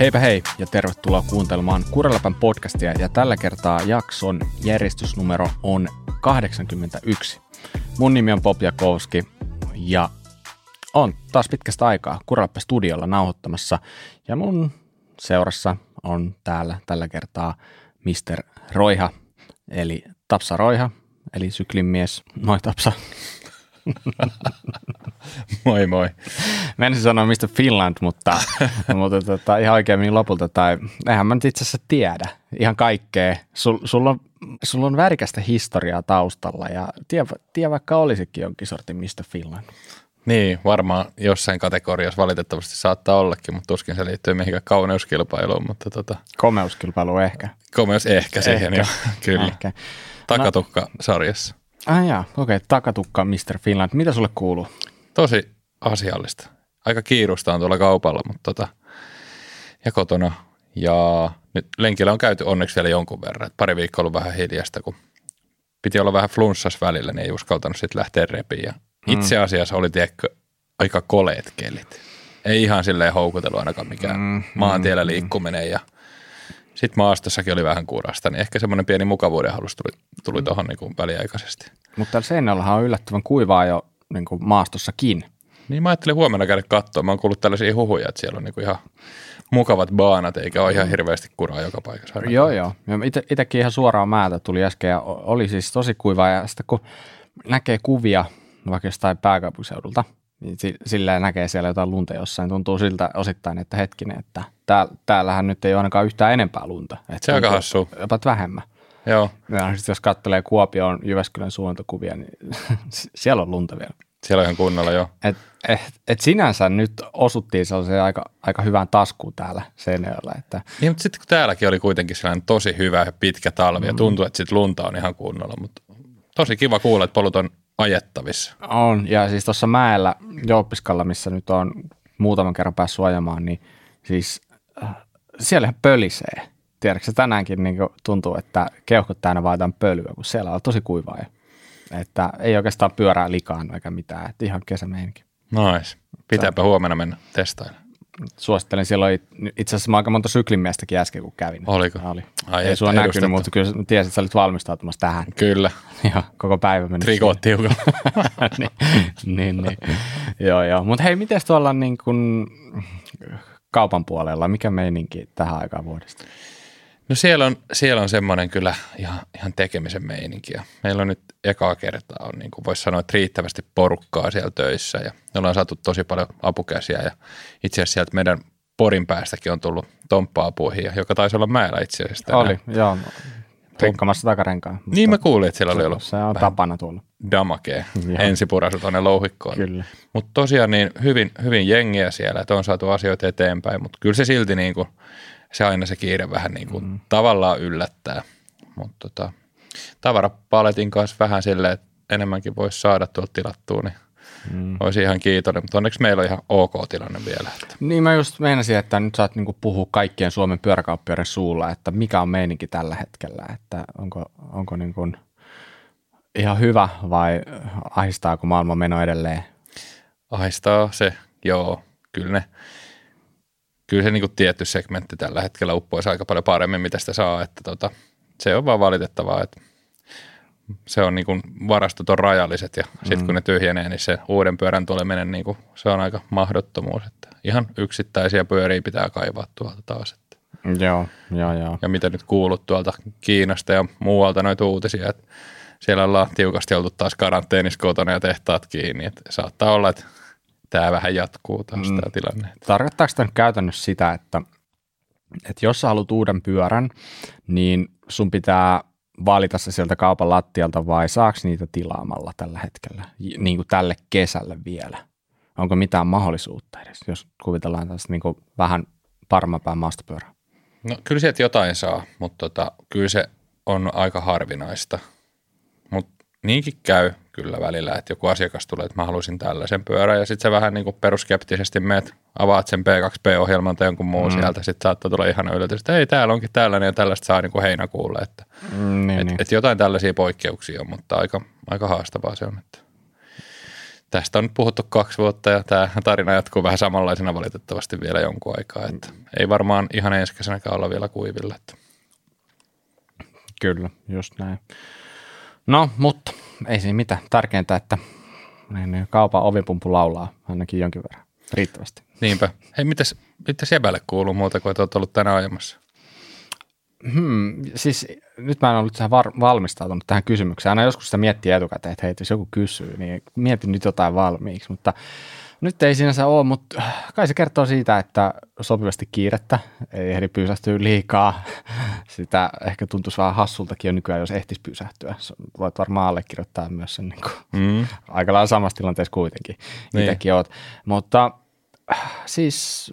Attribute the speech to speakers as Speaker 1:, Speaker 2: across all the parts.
Speaker 1: Heipä hei ja tervetuloa kuuntelemaan Kureläpän podcastia ja tällä kertaa jakson järjestysnumero on 81. Mun nimi on Pop Jakowski ja on taas pitkästä aikaa Kureläppä studiolla nauhoittamassa ja mun seurassa on täällä tällä kertaa Mr. Roiha eli Tapsa Roiha eli syklin mies. Moi Tapsa.
Speaker 2: moi moi.
Speaker 1: Mä en sanoa mistä Finland, mutta, mutta tota, ihan oikein lopulta, tai eihän mä nyt itse asiassa tiedä ihan kaikkea. Sul, sulla, on, sulla on värikästä historiaa taustalla ja tie, tie vaikka olisikin jonkin sortin mistä Finland.
Speaker 2: Niin, varmaan jossain kategoriassa valitettavasti saattaa ollakin, mutta tuskin se liittyy mihinkään kauneuskilpailuun. Mutta tota,
Speaker 1: Komeuskilpailu ehkä.
Speaker 2: Komeus ehkä siihen,
Speaker 1: Ehkä.
Speaker 2: jo, kyllä.
Speaker 1: Ehkä.
Speaker 2: Takatukka-sarjassa.
Speaker 1: Ah jaa, okei, okay, takatukka Mr. Finland. Mitä sulle kuuluu?
Speaker 2: Tosi asiallista. Aika kiirusta on tuolla kaupalla, mutta tota, ja kotona. Ja nyt lenkillä on käyty onneksi vielä jonkun verran. Et pari viikkoa ollut vähän hiljasta, kun piti olla vähän flunssas välillä, niin ei uskaltanut sitten lähteä repiin. Ja itse asiassa oli tiedätkö, aika koleet kelit. Ei ihan silleen houkutellut ainakaan mikään
Speaker 1: Mm,
Speaker 2: mm, maantiellä liikkuminen ja sitten maastossakin oli vähän kurasta, niin ehkä semmoinen pieni mukavuuden halus tuli, tuli tuohon niin väliaikaisesti.
Speaker 1: Mutta täällä Seinäjoellahan on yllättävän kuivaa jo niin kuin maastossakin.
Speaker 2: Niin mä ajattelin huomenna käydä katsoa. Mä oon kuullut tällaisia huhuja, että siellä on niinku ihan mukavat baanat, eikä ole ihan hirveästi kuraa joka paikassa. ainakaan.
Speaker 1: Joo, joo. Ja ite, itekin ihan suoraan määltä tuli äsken ja oli siis tosi kuivaa ja sitten kun näkee kuvia vaikka jostain pääkaupunkiseudulta, niin si- sillä näkee siellä jotain lunta jossain. Tuntuu siltä osittain, että hetkinen, että tää, täällähän nyt ei ole ainakaan yhtään enempää lunta. Että
Speaker 2: Se on aika hassua.
Speaker 1: Jopa vähemmän.
Speaker 2: Joo,
Speaker 1: Ja sit jos katselee Kuopion Jyväskylän suunnantokuvia, niin siellä on lunta vielä.
Speaker 2: siellä on ihan kunnolla jo.
Speaker 1: Et, et, et sinänsä nyt osuttiin sellaiseen aika, aika hyvään taskuun täällä Seinäjoella, että
Speaker 2: Niin, mutta sitten kun täälläkin oli kuitenkin sellainen tosi hyvä ja pitkä talvi ja tuntuu, että sit lunta on ihan kunnolla, mutta tosi kiva kuulla, että polut on ajettavissa.
Speaker 1: On, ja siis tuossa mäellä Jouppiskalla, missä nyt on muutaman kerran päässyt ajamaan, niin siis äh, siellä pölisee. Tiedätkö tänäänkin niin tuntuu, että keuhkot täynnä vaan pölyä, kun siellä on tosi kuivaa jo. Että ei oikeastaan pyörää likaan eikä mitään, että ihan kesämeininki.
Speaker 2: Nice. Pitääpä huomenna mennä testailemaan.
Speaker 1: Suosittelen, siellä oli itse asiassa aika monta syklimiestäkin äsken, kun kävin.
Speaker 2: Oliko?
Speaker 1: Oli.
Speaker 2: Ai
Speaker 1: ei sua näkynyt, mutta kyllä tiesin, että sä olit valmistautumassa tähän.
Speaker 2: Kyllä.
Speaker 1: Ja koko päivä meni.
Speaker 2: Trikoot tiukalla.
Speaker 1: niin, niin, niin. joo, joo. Mutta hei, miten tuolla niin kun kaupan puolella, mikä meininki tähän aikaan vuodesta?
Speaker 2: No siellä on, siellä on semmoinen kyllä ihan, ihan tekemisen meininki. Ja meillä on nyt ekaa kertaa, on niin kuin voisi sanoa, että riittävästi porukkaa siellä töissä ja me ollaan saatu tosi paljon apukäsiä ja itse asiassa sieltä meidän Porin päästäkin on tullut tomppa-apuihin, joka taisi olla mäellä itse asiassa tänään.
Speaker 1: Oli, joo. Rikkomassa takarenkaa. mutta
Speaker 2: Niin mä kuulin, että siellä oli ollut
Speaker 1: Se on tapana tuolla.
Speaker 2: damakea
Speaker 1: Joo.
Speaker 2: ensipurasu tuonne louhikkoon.
Speaker 1: Kyllä.
Speaker 2: Mutta tosiaan niin hyvin, hyvin jengiä siellä, että on saatu asioita eteenpäin, mutta kyllä se silti niin kuin, se aina se kiire vähän niin kuin mm. tavallaan yllättää. Mutta tota, tavarapaletin kanssa vähän silleen, että enemmänkin voisi saada tuolta tilattua, niin mm. olisi ihan kiitollinen. Mutta onneksi meillä on ihan ok tilanne vielä. Että.
Speaker 1: Niin mä just meinasin, että nyt saat niinku puhua kaikkien Suomen pyöräkauppiaiden suulla, että mikä on meininki tällä hetkellä, että onko, onko niinku ihan hyvä vai ahistaako maailman meno edelleen?
Speaker 2: Ahistaa se, joo, kyllä ne, kyllä se niin kuin tietty segmentti tällä hetkellä uppoisi aika paljon paremmin, mitä sitä saa, että tota, se on vaan valitettavaa, että se on niin kuin varastot on rajalliset ja sitten
Speaker 1: Mm.
Speaker 2: kun ne tyhjenee, niin se uuden pyörän tuleminen, niin kuin, se on aika mahdottomuus, että ihan yksittäisiä pyöriä pitää kaivaa tuolta taas. Että.
Speaker 1: Joo, joo, joo.
Speaker 2: Ja mitä nyt kuulut tuolta Kiinasta ja muualta noita uutisia, että siellä ollaan tiukasti oltu taas karanteenissa kotona ja tehtaat kiinni, että saattaa olla, että tämä vähän jatkuu taas
Speaker 1: Mm.
Speaker 2: tämä tilanne.
Speaker 1: Tarkoittaako tämä käytännössä sitä, että, että jos sä haluat uuden pyörän, niin sun pitää valita se sieltä kaupan lattialta vai saaks niitä tilaamalla tällä hetkellä, niin kuin tälle kesälle vielä? Onko mitään mahdollisuutta edes, jos kuvitellaan tästä niin kuin vähän parmapään maastopyörää?
Speaker 2: No kyllä sieltä jotain saa, mutta tota, kyllä se on aika harvinaista. Mutta niinkin käy kyllä välillä, että joku asiakas tulee, että mä haluaisin tällaisen pyörän ja sitten sä vähän niin kuin peruskeptisesti meet, avaat sen P2P-ohjelman tai jonkun muun mm. sieltä, sitten saattaa tulla ihana yllätys, että ei täällä onkin tällainen ja tällaista saa niin kuin heinäkuulle, että
Speaker 1: Mm, niin,
Speaker 2: et,
Speaker 1: niin.
Speaker 2: et jotain tällaisia poikkeuksia on, mutta aika, aika haastavaa se on. Että tästä on nyt puhuttu kaksi vuotta ja tämä tarina jatkuu vähän samanlaisena valitettavasti vielä jonkun aikaa. Että ei varmaan ihan ensi kesänäkään olla vielä kuivilla. Että.
Speaker 1: Kyllä, just näin. No, mutta ei siinä mitään. Tärkeintä, että niin, niin, kaupan ovipumpu laulaa ainakin jonkin verran. Riittävästi.
Speaker 2: Niinpä. Hei, mitäs, mitäs jäbälle kuuluu muuta kuin, että olet ollut tänään ajamassa?
Speaker 1: Hmm, siis nyt mä en ollut tähän var- valmistautunut tähän kysymykseen. Aina joskus sitä miettii etukäteen, että hei, jos joku kysyy, niin mietin nyt jotain valmiiksi, mutta nyt ei sinänsä ole, mutta kai se kertoo siitä, että sopivasti kiirettä, ei ehdi pysähtyä liikaa. Sitä ehkä tuntuisi vähän hassultakin jo nykyään, jos ehtisi pysähtyä. Voit varmaan allekirjoittaa myös sen niin kuin, mm. aika lailla samassa tilanteessa kuitenkin. Niin. Itsekin oot. Mutta siis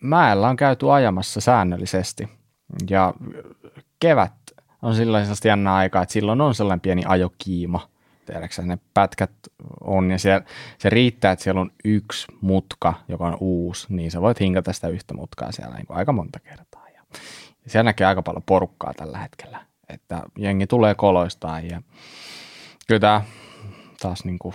Speaker 1: mäellä on käyty ajamassa säännöllisesti ja kevät on silloin sellaista jännää aikaa, että silloin on sellainen pieni ajokiima – tiedätkö ne pätkät on ja se, se riittää, että siellä on yksi mutka, joka on uusi, niin sä voit hinkata sitä yhtä mutkaa siellä niin kuin aika monta kertaa. Ja, ja siellä näkee aika paljon porukkaa tällä hetkellä, että jengi tulee koloistaan ja kyllä tämä taas niin kuin,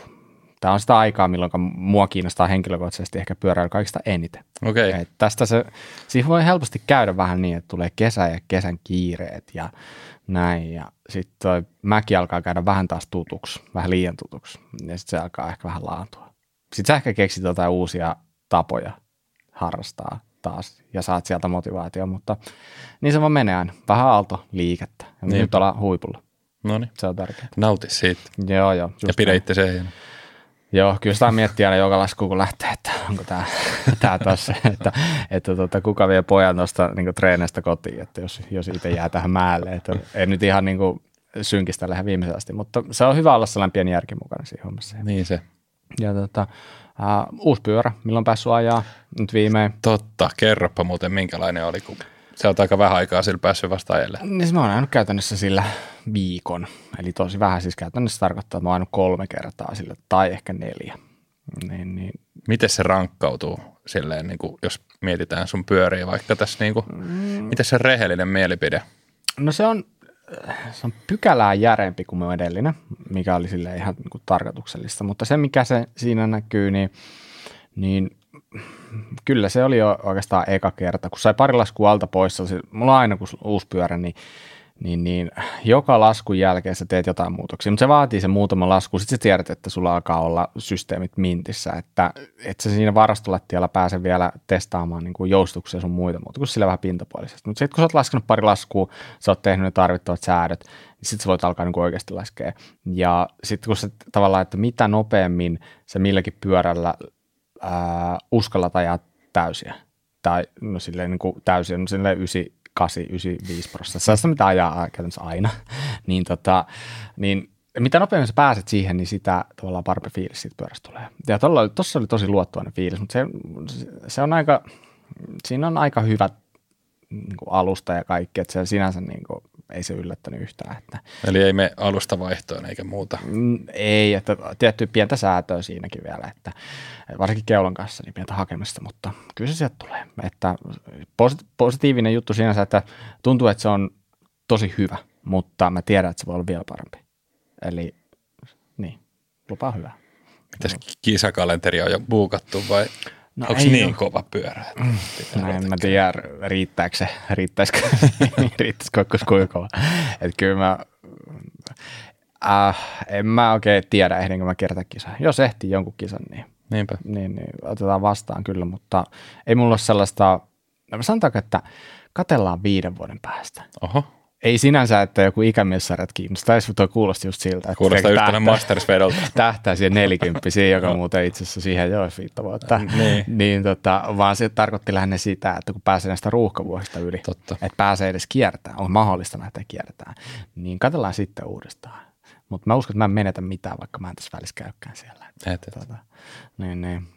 Speaker 1: tämä on sitä aikaa, milloin mua kiinnostaa henkilökohtaisesti ehkä pyöräily kaikista eniten.
Speaker 2: Okay.
Speaker 1: Et tästä se, siihen voi helposti käydä vähän niin, että tulee kesä ja kesän kiireet ja näin. Ja sitten mäki alkaa käydä vähän taas tutuksi, vähän liian tutuksi. Ja sitten se alkaa ehkä vähän laantua. Sitten sä ehkä keksit jotain uusia tapoja harrastaa taas ja saat sieltä motivaatio, mutta niin se vaan menee aina. Vähän aalto liikettä. Ja nyt ollaan huipulla.
Speaker 2: No niin.
Speaker 1: Se on tärkeää.
Speaker 2: Nauti siitä.
Speaker 1: Joo, joo.
Speaker 2: Ja pidä itse sen
Speaker 1: Joo, kyllä sitä miettiä aina joka lasku, kun lähtee, että onko tämä, tämä tossa, että, että tota, kuka vie pojan tuosta niin treeneistä kotiin, että jos, jos itse jää tähän määlle, että ei nyt ihan niin kuin, synkistä lähde viimeisen asti, mutta se on hyvä olla sellainen pieni järki mukana siinä hommassa.
Speaker 2: Niin se.
Speaker 1: Ja tota, uh, uusi pyörä, milloin päässyt ajaa nyt viimein?
Speaker 2: Totta, kerropa muuten minkälainen oli, kun se on aika vähän aikaa sillä päässyt vasta ajelle.
Speaker 1: Niin mä oon ajanut käytännössä sillä viikon, eli tosi vähän siis käytännössä tarkoittaa, että mä oon kolme kertaa sillä tai ehkä neljä. Niin, niin.
Speaker 2: Miten se rankkautuu silleen, niin kuin, jos mietitään sun pyöriä vaikka tässä, niin kuin, mm. miten se rehellinen mielipide?
Speaker 1: No se on, se on pykälää järempi kuin me edellinen, mikä oli sille ihan niin kuin tarkoituksellista, mutta se mikä se siinä näkyy, niin, niin kyllä se oli jo oikeastaan eka kerta, kun sai pari laskua alta pois, se, mulla on aina kun uusi pyörä, niin, niin, niin joka laskun jälkeen sä teet jotain muutoksia, mutta se vaatii sen muutaman lasku, sitten sä tiedät, että sulla alkaa olla systeemit mintissä, että et sä siinä varastolattialla pääse vielä testaamaan niin kuin joustuksia sun muita muuta, kun sillä vähän pintapuolisesti. Mutta sitten kun sä oot laskenut pari laskua, sä oot tehnyt ne tarvittavat säädöt, niin sitten sä voit alkaa niin kuin oikeasti laskea. Ja sitten kun se tavallaan, että mitä nopeammin se milläkin pyörällä ää, uskalla ajaa täysiä. Tai no silleen niin kuin täysiä, no silleen 98, 95 prosenttia. Sellaista, mitä ajaa käytännössä aina. niin, tota, niin mitä nopeammin sä pääset siihen, niin sitä tavallaan parempi fiilis siitä pyörästä tulee. Ja tuossa oli tosi luottuvainen fiilis, mutta se, se on aika, siinä on aika hyvä niin kuin alusta ja kaikki, että se sinänsä niin kuin, ei se yllättänyt yhtään. Että,
Speaker 2: Eli ei me alusta vaihtoon eikä muuta?
Speaker 1: Mm, ei, että tietty pientä säätöä siinäkin vielä, että varsinkin keulon kanssa niin pientä hakemista, mutta kyllä se sieltä tulee. Että positiivinen juttu sinänsä, että tuntuu, että se on tosi hyvä, mutta mä tiedän, että se voi olla vielä parempi. Eli niin, lupaa hyvä.
Speaker 2: Mitäs kisakalenteri on jo buukattu vai No Onko niin ole. kova pyörä? Mm,
Speaker 1: no en mä tiedä, riittääkö se, riittäisikö, riittäisikö kuinka kova. Että kyllä mä, äh, en mä oikein tiedä, ehdinkö mä kertaa kisaa. Jos ehtii jonkun kisan, niin,
Speaker 2: Niinpä.
Speaker 1: niin, niin otetaan vastaan kyllä, mutta ei mulla ole sellaista, sanotaanko, että katellaan viiden vuoden päästä.
Speaker 2: Oho
Speaker 1: ei sinänsä, että joku ikämiessarjat kiinnostaisi, mutta kuulosti just siltä. Että
Speaker 2: Kuulostaa yhtenä Masters-vedolta.
Speaker 1: Tähtää siihen nelikymppisiin, joka muuten itse asiassa siihen jo viittä vuotta. niin. niin tota, vaan se tarkoitti lähinnä sitä, että kun pääsee näistä ruuhkavuosista yli, Totta. että pääsee edes kiertämään, on mahdollista näitä kiertää, niin katsellaan sitten uudestaan. Mutta mä uskon, että mä en menetä mitään, vaikka mä en tässä välissä käykään siellä.
Speaker 2: Et, et. Tota,
Speaker 1: niin, niin.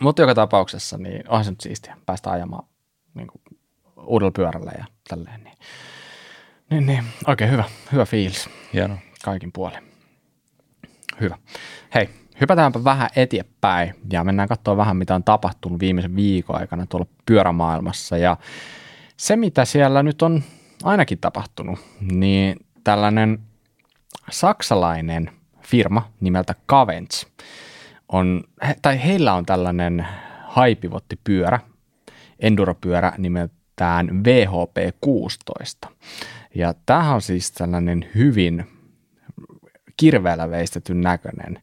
Speaker 1: Mutta joka tapauksessa, niin onhan se nyt siistiä päästä ajamaan niin kuin, uudella pyörällä ja tälleen. Niin niin, niin. Oikein hyvä. Hyvä fiilis.
Speaker 2: Hieno.
Speaker 1: Kaikin puolin. Hyvä. Hei, hypätäänpä vähän eteenpäin ja mennään katsoa vähän, mitä on tapahtunut viimeisen viikon aikana tuolla pyörämaailmassa. Ja se, mitä siellä nyt on ainakin tapahtunut, niin tällainen saksalainen firma nimeltä Cavents. On, tai heillä on tällainen haipivottipyörä, enduropyörä nimeltään VHP16. Ja tämähän on siis tällainen hyvin kirveellä veistetyn näköinen,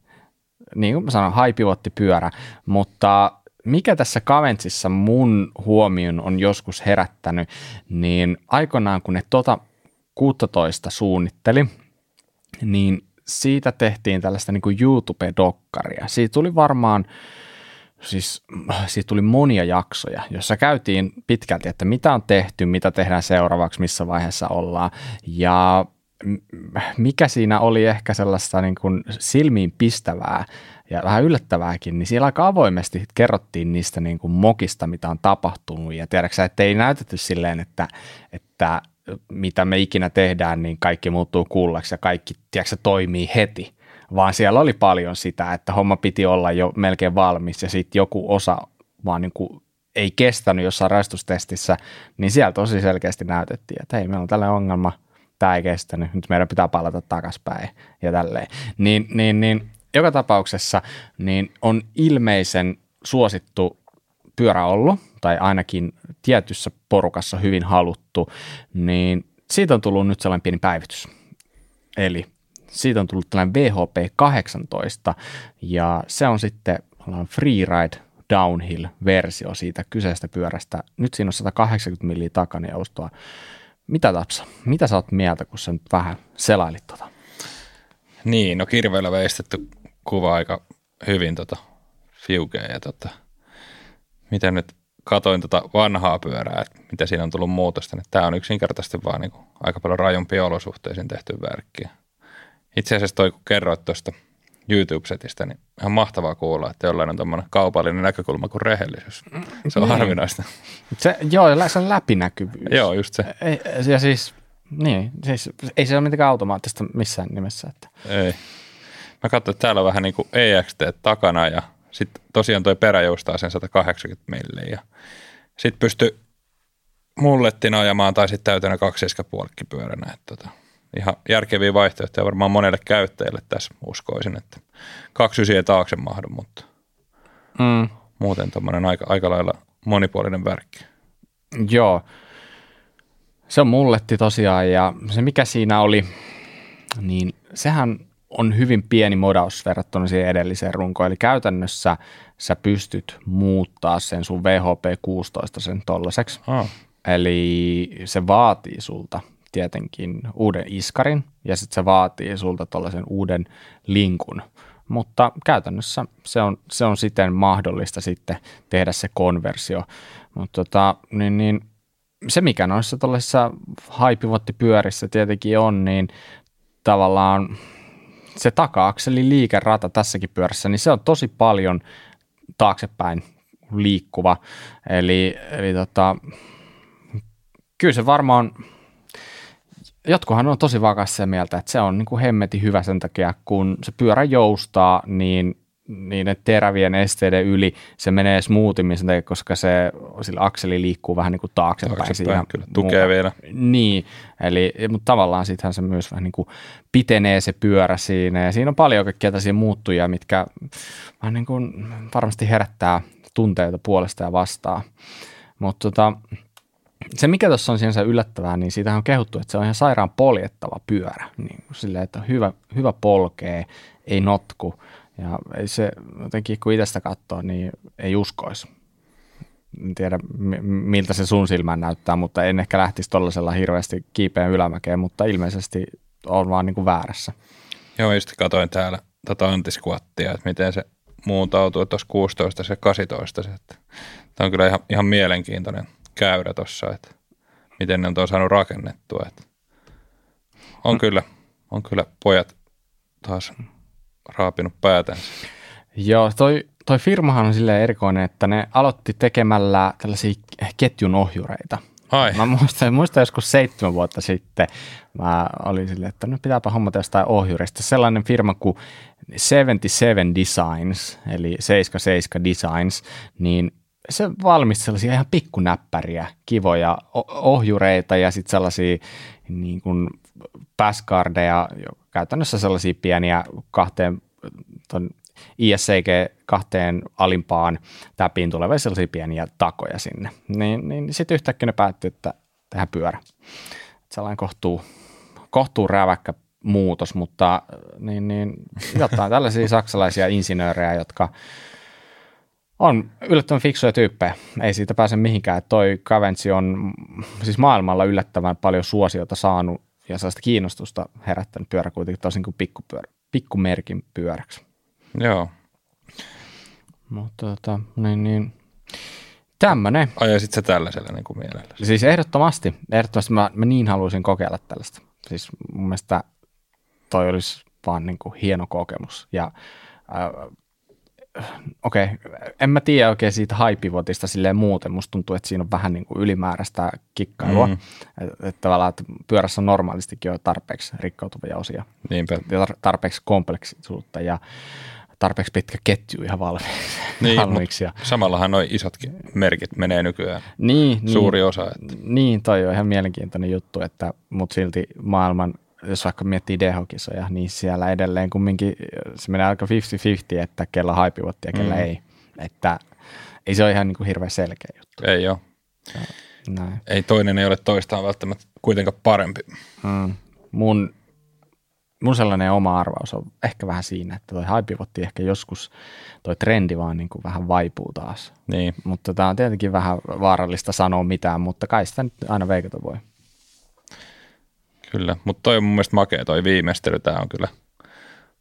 Speaker 1: niin kuin mä sanoin, haipivottipyörä, mutta mikä tässä Kaventsissa mun huomion on joskus herättänyt, niin aikoinaan kun ne tota 16 suunnitteli, niin siitä tehtiin tällaista niin kuin YouTube-dokkaria. Siitä tuli varmaan, siis siitä tuli monia jaksoja, jossa käytiin pitkälti, että mitä on tehty, mitä tehdään seuraavaksi, missä vaiheessa ollaan. Ja mikä siinä oli ehkä sellaista niin kuin silmiin pistävää ja vähän yllättävääkin, niin siellä aika avoimesti kerrottiin niistä niin kuin mokista, mitä on tapahtunut. Ja tiedätkö että ei näytetty silleen, että, että mitä me ikinä tehdään, niin kaikki muuttuu kuullaksi ja kaikki, tiedätkö, toimii heti. Vaan siellä oli paljon sitä, että homma piti olla jo melkein valmis ja sitten joku osa vaan niin kuin ei kestänyt jossain raistustestissä, niin siellä tosi selkeästi näytettiin, että hei, meillä on tällainen ongelma, tämä ei kestänyt, nyt meidän pitää palata takaspäin ja tälleen. Niin, niin, niin joka tapauksessa niin on ilmeisen suosittu pyörä ollut, tai ainakin tietyssä porukassa hyvin haluttu, niin siitä on tullut nyt sellainen pieni päivitys. Eli siitä on tullut tällainen VHP 18, ja se on sitten freeride downhill-versio siitä kyseisestä pyörästä. Nyt siinä on 180 milliä takanjoustoa. Mitä Tapsa, mitä sä oot mieltä, kun sä nyt vähän selailit tota?
Speaker 2: Niin, no kirveellä veistetty kuva aika hyvin tota fiukea ja tota, miten nyt katoin tota vanhaa pyörää, että mitä siinä on tullut muutosta, niin tämä on yksinkertaisesti vaan niin kuin aika paljon rajumpia olosuhteisiin tehty verkki. Itse asiassa toi, kun kerroit tuosta YouTube-setistä, niin ihan mahtavaa kuulla, että jollain on tämmöinen kaupallinen näkökulma kuin rehellisyys. Se on niin. harvinaista.
Speaker 1: Se, joo, se on läpinäkyvyys.
Speaker 2: joo, just se.
Speaker 1: Ei, ja siis, niin, siis ei se ole mitenkään automaattista missään nimessä. Että.
Speaker 2: Ei. Mä katsoin, että täällä on vähän niin kuin EXT takana ja sitten tosiaan toi perä joustaa sen 180 milliä. Sitten pysty mullettin ajamaan tai sitten täytänä kaksi pyöränä. Että tota, ihan järkeviä vaihtoehtoja varmaan monelle käyttäjälle tässä uskoisin, että kaksi ysiä taakse mahdu, mutta mm. muuten tuommoinen aika, aika lailla monipuolinen värkki.
Speaker 1: Joo, se on mulletti tosiaan ja se mikä siinä oli, niin sehän on hyvin pieni modaus verrattuna siihen edelliseen runkoon. Eli käytännössä sä pystyt muuttaa sen sun VHP16 sen tollaseksi. Oh. Eli se vaatii sulta tietenkin uuden iskarin ja sitten se vaatii sulta tuollaisen uuden linkun. Mutta käytännössä se on, se on siten mahdollista sitten tehdä se konversio. Mutta tota, niin, niin, se mikä noissa tuollaisissa haipivottipyörissä tietenkin on, niin tavallaan – se taka-akselin liikerata tässäkin pyörässä, niin se on tosi paljon taaksepäin liikkuva. Eli, eli tota, kyllä se varmaan, jotkuhan on tosi vakaassa mieltä, että se on niin kuin hemmeti hyvä sen takia, kun se pyörä joustaa, niin niiden terävien esteiden yli se menee smoothimmin sen takia, koska se sillä akseli liikkuu vähän niin kuin taaksepäin.
Speaker 2: taaksepäin kyllä, tukee mukaan. vielä.
Speaker 1: Niin, eli, mutta tavallaan sittenhän se myös vähän niin kuin pitenee se pyörä siinä ja siinä on paljon kaikkia tällaisia muuttuja, mitkä vähän niin kuin varmasti herättää tunteita puolesta ja vastaan. Mutta tota, se, mikä tuossa on sinänsä yllättävää, niin siitä on kehuttu, että se on ihan sairaan poljettava pyörä. Niin, silleen, että hyvä, hyvä polkee, ei notku – ja ei se jotenkin, kun itsestä katsoo, niin ei uskoisi. En tiedä, miltä se sun silmään näyttää, mutta en ehkä lähtisi tuollaisella hirveästi kiipeen ylämäkeen, mutta ilmeisesti on vaan niin kuin väärässä.
Speaker 2: Joo, just katsoin täällä tätä antiskuattia, että miten se muuntautuu tuossa 16 ja 18. Että tämä on kyllä ihan, ihan mielenkiintoinen käyrä tuossa, että miten ne on tuon saanut rakennettua. Että on, mm. kyllä, on kyllä pojat taas raapinut päätänsä.
Speaker 1: Joo, toi, toi firmahan on silleen erikoinen, että ne aloitti tekemällä tällaisia ketjun ohjureita. Ai. Mä muistan, muistan joskus seitsemän vuotta sitten, mä olin silleen, että nyt pitääpä hommata jostain ohjureista. Sellainen firma kuin 77 Designs, eli 77 Designs, niin se valmisti sellaisia ihan pikkunäppäriä, kivoja ohjureita ja sitten sellaisia niin kuin passcardeja, käytännössä sellaisia pieniä kahteen ton ISCG kahteen alimpaan täpiin tulevia sellaisia pieniä takoja sinne. Niin, niin sitten yhtäkkiä ne päätti, että tehdään pyörä. Sellainen kohtuu, kohtuu räväkkä muutos, mutta niin, niin, jotain tällaisia saksalaisia insinöörejä, jotka on yllättävän fiksuja tyyppejä. Ei siitä pääse mihinkään. Toi Cavenci on siis maailmalla yllättävän paljon suosiota saanut ja sellaista kiinnostusta herättänyt pyörä kuitenkin tosin kuin pikkupyörä, pikkumerkin pyöräksi.
Speaker 2: Joo.
Speaker 1: Mutta tota, niin, niin, tämmönen.
Speaker 2: Ajaisit sä tällaisella niin kuin mielellä?
Speaker 1: Siis ehdottomasti, ehdottomasti mä, mä niin haluaisin kokeilla tällaista. Siis mun mielestä toi olisi vaan niin kuin hieno kokemus. Ja äh, okei, okay, en mä tiedä oikein siitä haipivotista silleen muuten. Musta tuntuu, että siinä on vähän niin kuin ylimääräistä kikkailua. Mm. Että et tavallaan, että pyörässä on normaalistikin jo tarpeeksi rikkoutuvia osia.
Speaker 2: Niinpä.
Speaker 1: Ja tarpeeksi kompleksisuutta ja tarpeeksi pitkä ketju ihan valmiiksi.
Speaker 2: Niin,
Speaker 1: valmiiksi ja,
Speaker 2: samallahan noin isotkin merkit menee nykyään.
Speaker 1: niin,
Speaker 2: Suuri
Speaker 1: niin,
Speaker 2: osa. Että.
Speaker 1: Niin, toi on ihan mielenkiintoinen juttu, että mutta silti maailman jos vaikka miettii DH-kisoja, niin siellä edelleen kumminkin se menee aika 50-50, että kella haipivotti ja kella mm. ei. Että ei se ole ihan niin kuin hirveän selkeä juttu.
Speaker 2: Ei ole.
Speaker 1: Näin.
Speaker 2: Ei toinen ei ole toistaan välttämättä kuitenkaan parempi.
Speaker 1: Mm. Mun, mun sellainen oma arvaus on ehkä vähän siinä, että toi haipivotti ehkä joskus, toi trendi vaan niin kuin vähän vaipuu taas.
Speaker 2: Niin.
Speaker 1: Mutta tämä on tietenkin vähän vaarallista sanoa mitään, mutta kai sitä nyt aina veikata voi.
Speaker 2: Kyllä, mutta toi on mun mielestä makea toi viimeistely. Tämä on kyllä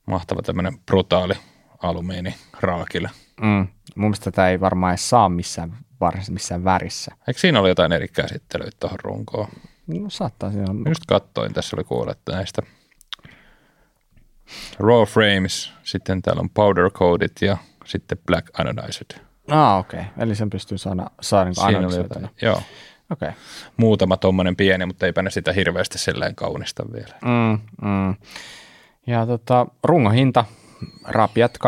Speaker 2: mahtava tämmöinen brutaali alumiini raakille.
Speaker 1: Mm. Mun mielestä tätä ei varmaan edes saa missään, varsinaisesti missään värissä.
Speaker 2: Eikö siinä ole jotain eri käsittelyitä tuohon runkoon?
Speaker 1: No saattaa siinä olla.
Speaker 2: Just kattoin, tässä oli kuulettu näistä raw frames, sitten täällä on powder coated ja sitten black anodized.
Speaker 1: Ah, okei. Okay. Eli sen pystyy saada, saada niin
Speaker 2: joo.
Speaker 1: Okei. Okay.
Speaker 2: Muutama tuommoinen pieni, mutta eipä ne sitä hirveästi silleen kaunista vielä.
Speaker 1: Mm, mm. Ja tota, rungohinta, rapiat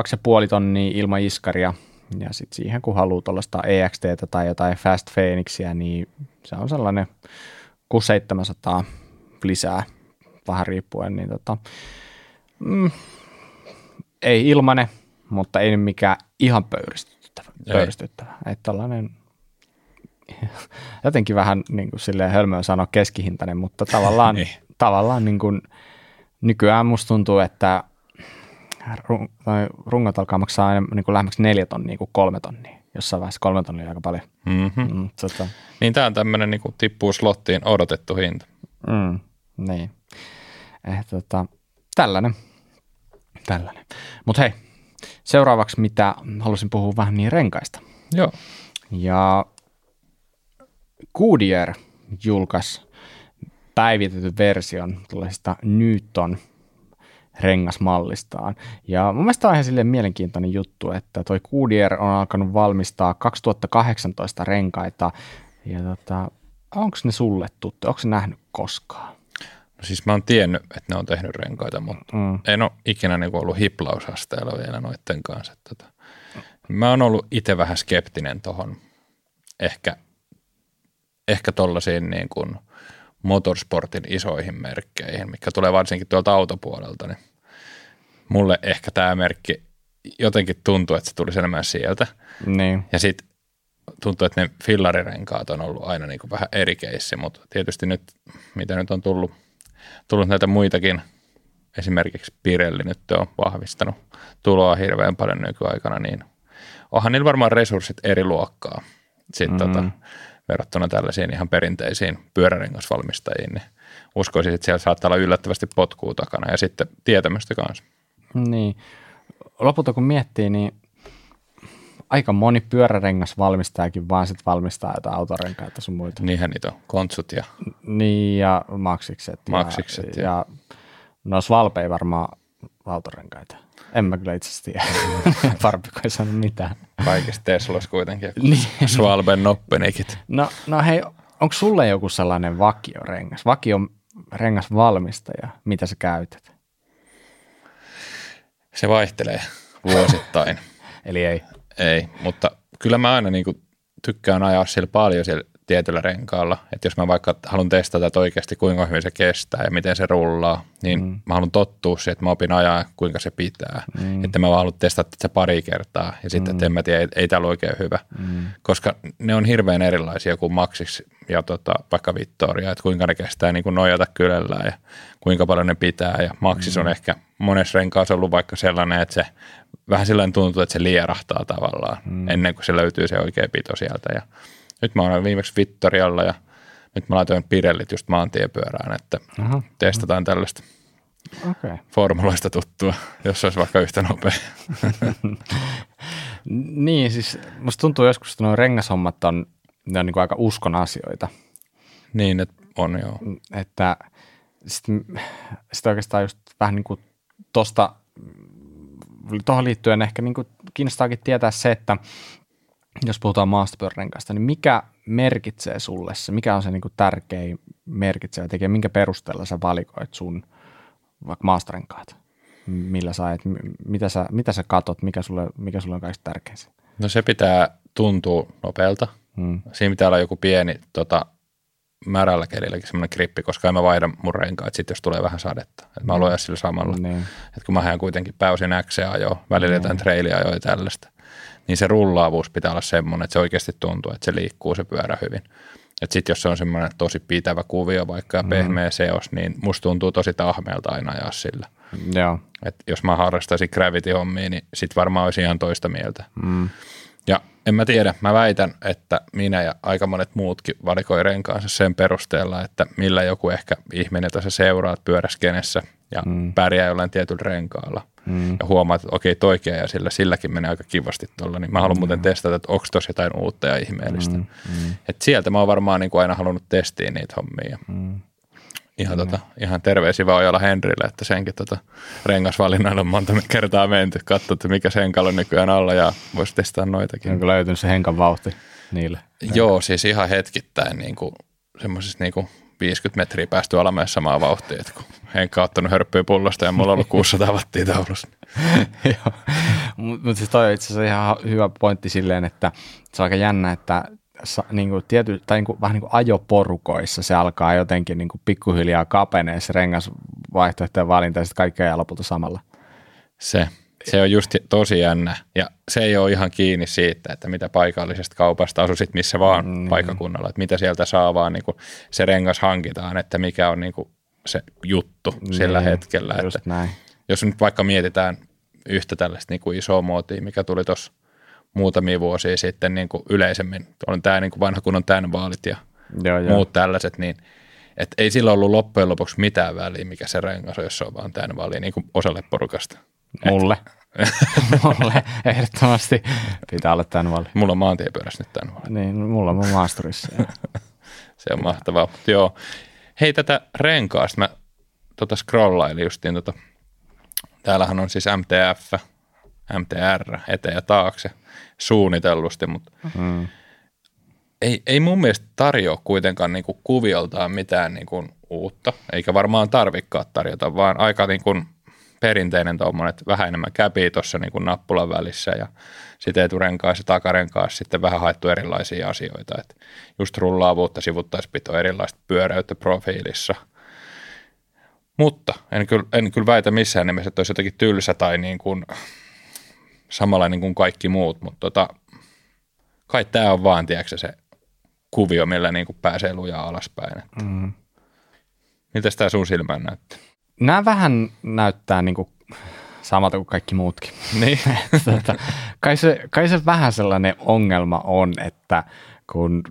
Speaker 1: 2,5 tonnia ilman iskaria. Ja sitten siihen, kun haluaa tuollaista EXT tai jotain Fast Phoenixia, niin se on sellainen 600 lisää, vähän riippuen. Niin tota, mm, ei ilmane, mutta ei mikään ihan pöyristyttävä. pöyristyttävä. Että tällainen jotenkin vähän niin kuin silleen hölmöä sanoa keskihintainen, mutta tavallaan, niin. tavallaan niin kuin, nykyään musta tuntuu, että rungot alkaa maksaa aina niin kuin lähemmäksi neljä tonnia kuin kolme tonnia. Jossain vaiheessa kolme tonnia on aika paljon.
Speaker 2: Mm-hmm. Mm, tota. Niin tämä on tämmöinen niin kuin tippuu slottiin odotettu hinta.
Speaker 1: Mm, niin. Eh, tota, tällainen. Tällainen. Mutta hei, seuraavaksi mitä halusin puhua vähän niin renkaista.
Speaker 2: Joo.
Speaker 1: Ja Goodyear julkaisi päivitetyn version tällaisesta Newton rengasmallistaan. Ja mun mielestä on ihan silleen mielenkiintoinen juttu, että toi Goodyear on alkanut valmistaa 2018 renkaita. Ja tota, onko ne sulle tuttu? Onko se nähnyt koskaan?
Speaker 2: No siis mä oon tiennyt, että ne on tehnyt renkaita, mutta mm. en ole ikinä niin ollut hiplausasteella vielä noitten kanssa. Tota. Mä oon ollut itse vähän skeptinen tuohon ehkä ehkä tuollaisiin niin kuin motorsportin isoihin merkkeihin, mikä tulee varsinkin tuolta autopuolelta, niin mulle ehkä tämä merkki jotenkin tuntuu, että se tulisi enemmän sieltä.
Speaker 1: Niin.
Speaker 2: Ja sitten tuntuu, että ne fillarirenkaat on ollut aina niin kuin vähän eri keissi, mutta tietysti nyt, mitä nyt on tullut, tullut näitä muitakin, esimerkiksi Pirelli nyt on vahvistanut tuloa hirveän paljon nykyaikana, niin onhan niillä varmaan resurssit eri luokkaa. Sitten mm. tota, verrattuna tällaisiin ihan perinteisiin pyörärengasvalmistajiin, niin uskoisin, että siellä saattaa olla yllättävästi potkuu takana ja sitten tietämystä kanssa.
Speaker 1: Niin. Lopulta kun miettii, niin aika moni pyörärengasvalmistajakin vaan sitten valmistaa jotain autorenkaita sun muita.
Speaker 2: Niinhän niitä on, kontsut ja...
Speaker 1: Niin, ja maksikset.
Speaker 2: Maksikset.
Speaker 1: Ja, ja, ja no Svalpe ei varmaan autorenkaita. En mä kyllä itse asiassa tiedä. Parpiko ei sanonut mitään.
Speaker 2: Kaikista Teslas kuitenkin. niin. Svalben noppenikit.
Speaker 1: No, no hei, onko sulle joku sellainen vakiorengas? Vakio rengasvalmistaja, mitä sä käytät?
Speaker 2: Se vaihtelee vuosittain.
Speaker 1: Eli ei?
Speaker 2: Ei, mutta kyllä mä aina niin tykkään ajaa siellä paljon siellä tietyllä renkaalla. Että jos mä vaikka haluan testata, että oikeasti kuinka hyvin se kestää ja miten se rullaa, niin mm. mä haluan tottua siihen, että mä opin ajaa, kuinka se pitää. Mm. Että mä vaan haluan testata se pari kertaa ja sitten, mm. että en mä tiedä, ei, ei täällä oikein hyvä. Mm. Koska ne on hirveän erilaisia kuin Maxis ja tota, vaikka Vittoria, että kuinka ne kestää niin kuin nojata kylellä ja kuinka paljon ne pitää. Ja Maxis mm. on ehkä monessa renkaassa ollut vaikka sellainen, että se vähän sellainen tuntuu, että se lierahtaa tavallaan mm. ennen kuin se löytyy se oikea pito sieltä. Ja nyt mä olen viimeksi Vittorialla ja nyt mä laitoin Pirellit just maantiepyörään, että Aha. testataan tällaista okay. formuloista tuttua, jos olisi vaikka yhtä nopea.
Speaker 1: niin, siis musta tuntuu joskus, että nuo rengashommat on, ne on niin kuin aika uskon asioita.
Speaker 2: Niin, että on joo.
Speaker 1: Että sitten sit oikeastaan just vähän niin kuin tuosta, tuohon liittyen ehkä niin kuin kiinnostaakin tietää se, että jos puhutaan maastopyörärenkaista, niin mikä merkitsee sulle se, mikä on se niin kuin tärkein merkitsevä tekijä, minkä perusteella sä valikoit sun vaikka maastorenkaat? Millä sä et, mitä sä, mitä sä katot, mikä sulle, mikä sulle on kaikista tärkein?
Speaker 2: No se pitää tuntua nopealta. Hmm. Siinä pitää olla joku pieni tota, märällä kelilläkin semmoinen grippi, koska en mä vaihda mun renkaat sit, jos tulee vähän sadetta. Et mä mm. sillä samalla. Niin. Et kun mä hän kuitenkin pääosin X jo, välillä niin. jotain trailia jo tällaista niin se rullaavuus pitää olla semmoinen, että se oikeasti tuntuu, että se liikkuu se pyörä hyvin. Että sitten jos se on semmoinen tosi pitävä kuvio vaikka ja mm. pehmeä seos, niin musta tuntuu tosi tahmeelta aina ajaa sillä.
Speaker 1: Joo.
Speaker 2: Et jos mä harrastaisin gravity-hommia, niin sit varmaan olisi ihan toista mieltä. Mm. Ja en mä tiedä, mä väitän, että minä ja aika monet muutkin valikoi renkaansa sen perusteella, että millä joku ehkä ihminen, jota sä seuraat pyöräskenessä ja mm. pärjää jollain tietyllä renkaalla – mm. ja huomaat, että okei, toikea ja sillä, silläkin menee aika kivasti tuolla, niin mä haluan mm. muuten testata, että onko tuossa jotain uutta ja ihmeellistä. Mm. Mm. Et sieltä mä oon varmaan niin kuin aina halunnut testiin niitä hommia. Mm. Ihan, mm. tota, ihan terveisiä vaan Ojala Henrille, että senkin tota, rengasvalinnoilla on monta kertaa menty, katsottu mikä sen on nykyään alla ja voisi testaa noitakin.
Speaker 1: Onko löytynyt se henkan vauhti niille?
Speaker 2: Joo, siis ihan hetkittäin niin kuin, semmoisissa niin kuin 50 metriä päästy alamäessä samaa vauhtia, että kun Henkka on ottanut hörppyä pullosta ja mulla on ollut 600 wattia taulussa.
Speaker 1: Joo, mutta siis toi on itse asiassa ihan hyvä pointti silleen, että se on aika jännä, että niin kuin tiety, tai niin kuin, vähän niin kuin ajoporukoissa se alkaa jotenkin niin kuin pikkuhiljaa kapenee se rengasvaihtoehtojen valinta ja sitten kaikki ajaa lopulta samalla.
Speaker 2: Se, se on just tosi jännä ja se ei ole ihan kiinni siitä, että mitä paikallisesta kaupasta asusit missä vaan mm. paikakunnalla, että mitä sieltä saa vaan niin kuin se rengas hankitaan, että mikä on niin kuin se juttu niin, sillä hetkellä. Että näin. Jos nyt vaikka mietitään yhtä tällaista niin kuin isoa muotia, mikä tuli tuossa muutamia vuosia sitten niin kuin yleisemmin, on tämä niin kuin vanha kunnon tämän vaalit ja joo, muut joo. tällaiset, niin et ei sillä ollut loppujen lopuksi mitään väliä, mikä se rengas on, jos se on vaan tämän vaali niin kuin osalle porukasta.
Speaker 1: Mulle. mulle ehdottomasti pitää olla tämän vaali.
Speaker 2: Mulla on maantiepyörässä nyt tämän vaali.
Speaker 1: Niin, mulla on maasturissa.
Speaker 2: se on mahtavaa. Joo. Hei, tätä renkaasta mä tota scrollailin justiin tota. Täällähän on siis MTF, MTR, eteen ja taakse suunnitellusti, mutta mm. ei, ei mun mielestä tarjoa kuitenkaan niinku kuvioltaan mitään niinku uutta, eikä varmaan tarvikkaat tarjota, vaan aika niinku perinteinen tuommoinen, että vähän enemmän käpii tuossa niin nappulan välissä ja sitten eturenkaassa ja takarenkaassa sitten vähän haettu erilaisia asioita. Että just rullaavuutta, sivuttaispito, erilaista pyöräyttä profiilissa. Mutta en kyllä, en kyllä väitä missään nimessä, että olisi jotenkin tylsä tai niin kuin samanlainen kuin kaikki muut, mutta tota, kai tämä on vaan, tiedätkö, se kuvio, millä niin kuin pääsee lujaa alaspäin. Mm. Miltä tämä sun silmään näyttää?
Speaker 1: Nämä vähän näyttää niin kuin samalta kuin kaikki muutkin.
Speaker 2: Niin.
Speaker 1: tota, kai, se, kai se vähän sellainen ongelma on, että kun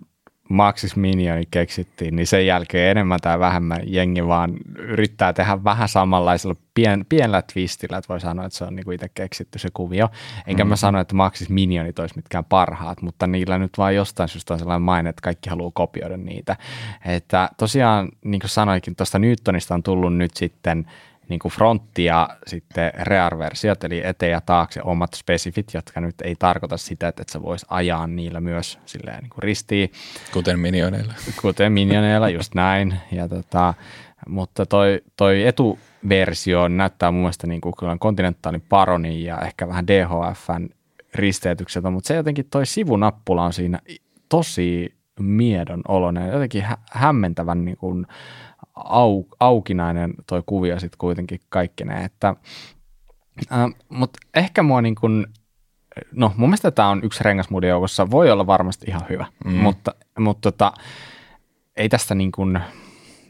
Speaker 1: Maxis Minioni keksittiin, niin sen jälkeen enemmän tai vähemmän jengi vaan yrittää tehdä vähän samanlaisella pien, pienellä twistillä, että voi sanoa, että se on niinku itse keksitty se kuvio. Enkä mm-hmm. mä sano, että Maxis Minionit olisi mitkään parhaat, mutta niillä nyt vaan jostain syystä on sellainen maine, että kaikki haluaa kopioida niitä. Että tosiaan, niin kuin sanoikin, tuosta Newtonista on tullut nyt sitten niin kuin frontti ja sitten rear-versiot, eli eteen ja taakse omat spesifit, jotka nyt ei tarkoita sitä, että sä vois ajaa niillä myös silleen niin kuin ristiin.
Speaker 2: Kuten minioneilla.
Speaker 1: Kuten minioneilla, just näin. Ja tota, mutta toi, toi etuversio näyttää mun mielestä niin kuin kontinentaalin paroni ja ehkä vähän DHFn risteytykseltä, mutta se jotenkin toi sivunappula on siinä tosi miedon oloinen, jotenkin hä- hämmentävän niin kuin au, aukinainen toi kuvio sitten kuitenkin kaikkineen, että äh, mutta ehkä mua niin kuin, no mun mielestä tämä on yksi rengas joukossa, voi olla varmasti ihan hyvä, mm. mutta, mutta tota, ei tästä niin kuin,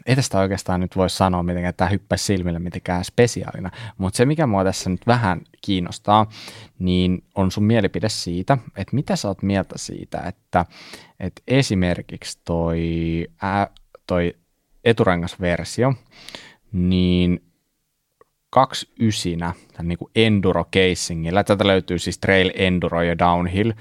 Speaker 1: ei tästä oikeastaan nyt voi sanoa mitenkään, että tämä hyppäisi silmille mitenkään spesiaalina, mutta se mikä mua tässä nyt vähän kiinnostaa, niin on sun mielipide siitä, että mitä sä oot mieltä siitä, että, että esimerkiksi toi, ää, toi eturengasversio, niin kaksi ysinä tämän niin kuin enduro casingilla. Tätä löytyy siis trail enduro ja downhill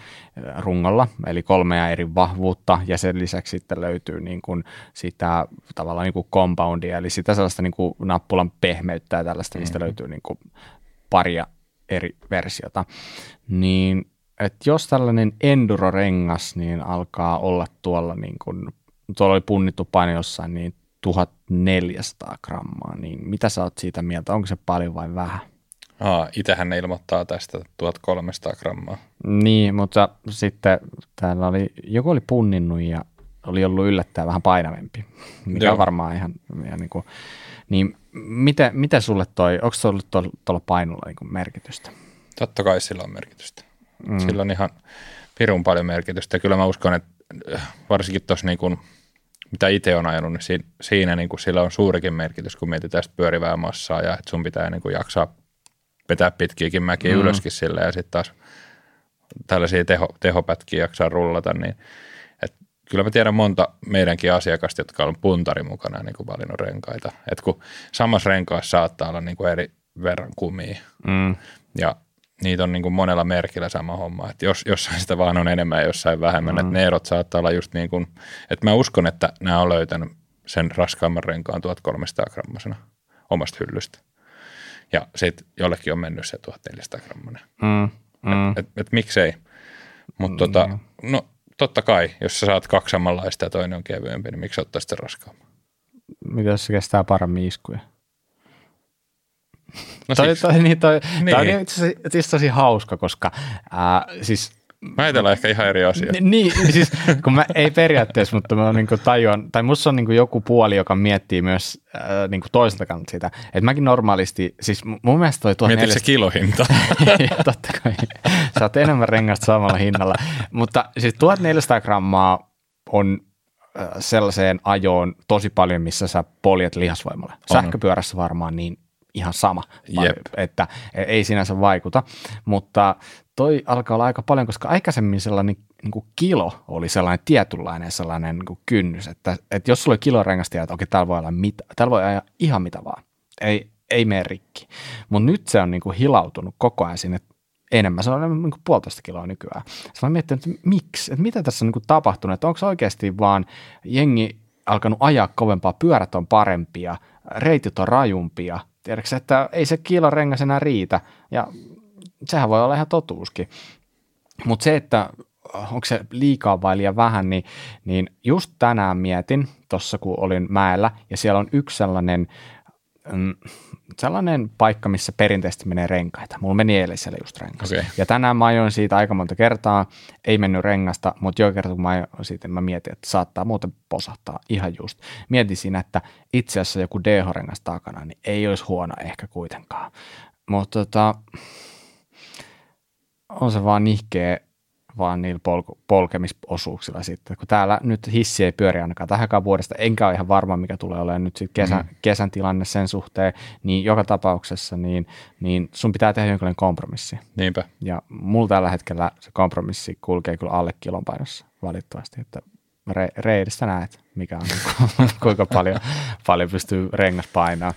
Speaker 1: rungolla, eli kolmea eri vahvuutta, ja sen lisäksi sitten löytyy niin kuin sitä tavallaan niin kuin compoundia, eli sitä sellaista niin kuin nappulan pehmeyttä ja tällaista, mistä mm-hmm. löytyy niin kuin paria eri versiota. Niin, että jos tällainen enduro-rengas niin alkaa olla tuolla, niin kuin, tuolla oli punnittu paino jossain, niin 1400 grammaa, niin mitä sä oot siitä mieltä? Onko se paljon vai vähän?
Speaker 2: Aa, itähän ne ilmoittaa tästä 1300 grammaa.
Speaker 1: Niin, mutta sitten täällä oli, joku oli punninnut ja oli ollut yllättäen vähän painavempi, mikä Joo. varmaan ihan, ihan niin kuin, niin miten, miten sulle toi, onko se ollut tuolla painulla niin merkitystä?
Speaker 2: Totta kai sillä on merkitystä. Mm. Sillä on ihan pirun paljon merkitystä. Kyllä mä uskon, että varsinkin tuossa niin kuin mitä itse on ajanut, niin siinä, siinä niin kuin sillä on suurikin merkitys, kun mietitään sitä pyörivää massaa ja että sun pitää niin kuin jaksaa vetää pitkiäkin mäkiä mm. ylöskin sille ja sitten taas tällaisia teho, tehopätkiä jaksaa rullata, niin et kyllä mä tiedän monta meidänkin asiakasta, jotka on puntari mukana niin kuin valinnut renkaita. Et kun samassa renkaassa saattaa olla niin kuin eri verran kumia mm. ja niitä on niin kuin monella merkillä sama homma, että jos, jossain sitä vaan on enemmän ja jossain vähemmän, mm. että ne erot saattaa olla just niin kuin, että mä uskon, että nämä on löytänyt sen raskaamman renkaan 1300 grammasena omasta hyllystä. Ja sitten jollekin on mennyt se 1400 grammanen. Mm. Mm. Et, et, et miksei. Mutta tota, mm. no totta kai, jos sä saat kaksi samanlaista ja toinen on kevyempi, niin miksi ottaa sitten raskaamman?
Speaker 1: Mitä jos se kestää paremmin iskuja? No toi, toi, niin, toi, niin. Toi on itse asiassa tosi hauska, koska äh, siis
Speaker 2: Mä ajatellaan ehkä ihan eri asia.
Speaker 1: Niin, siis kun mä ei periaatteessa, mutta mä niin tajuan, tai musta on niin joku puoli, joka miettii myös äh, niin toiselta kannalta sitä, että mäkin normaalisti, siis mun mielestä toi 1400...
Speaker 2: Mietit se kilohinta.
Speaker 1: totta kai, sä oot enemmän rengasta samalla hinnalla, mutta siis 1400 grammaa on sellaiseen ajoon tosi paljon, missä sä poljet lihasvoimalla. Sähköpyörässä varmaan niin ihan sama, Jep. että ei sinänsä vaikuta, mutta toi alkaa olla aika paljon, koska aikaisemmin sellainen niin kuin kilo oli sellainen tietynlainen sellainen niin kuin kynnys, että, että jos sulla oli kilo rengasta, että okei, täällä voi olla mitä, täällä voi ajaa ihan mitä vaan, ei, ei mene rikki, mutta nyt se on niin kuin hilautunut koko ajan sinne enemmän, se on niin kuin puolitoista kiloa nykyään. Sitten mä mietin, että miksi, että mitä tässä on niin kuin tapahtunut, että onko oikeasti vaan jengi alkanut ajaa kovempaa, pyörät on parempia, reitit on rajumpia, tiedätkö, että ei se kilorengas enää riitä, ja sehän voi olla ihan totuuskin. Mutta se, että onko se liikaa vai liian vähän, niin, niin just tänään mietin, tuossa kun olin mäellä, ja siellä on yksi sellainen, sellainen paikka, missä perinteisesti menee renkaita. Mulla meni eilen siellä just rengas. Okay. Ja tänään mä ajoin siitä aika monta kertaa, ei mennyt rengasta, mutta joka kerta kun mä ajoin siitä, mä mietin, että saattaa muuten posahtaa ihan just. Mietin siinä, että itse asiassa joku DH-rengas takana, niin ei olisi huono ehkä kuitenkaan. Mutta tota, on se vaan nihkeä vaan niillä polku, polkemisosuuksilla sitten. Kun täällä nyt hissi ei pyöri ainakaan tähänkään vuodesta, enkä ole ihan varma, mikä tulee olemaan nyt sitten kesän, mm. kesän tilanne sen suhteen, niin joka tapauksessa niin, niin sun pitää tehdä jonkinlainen kompromissi.
Speaker 2: Niinpä.
Speaker 1: Ja mulla tällä hetkellä se kompromissi kulkee kyllä alle kilon painossa valitettavasti, että re, reidistä näet, mikä on, kuinka paljon, paljon pystyy rengas painaa.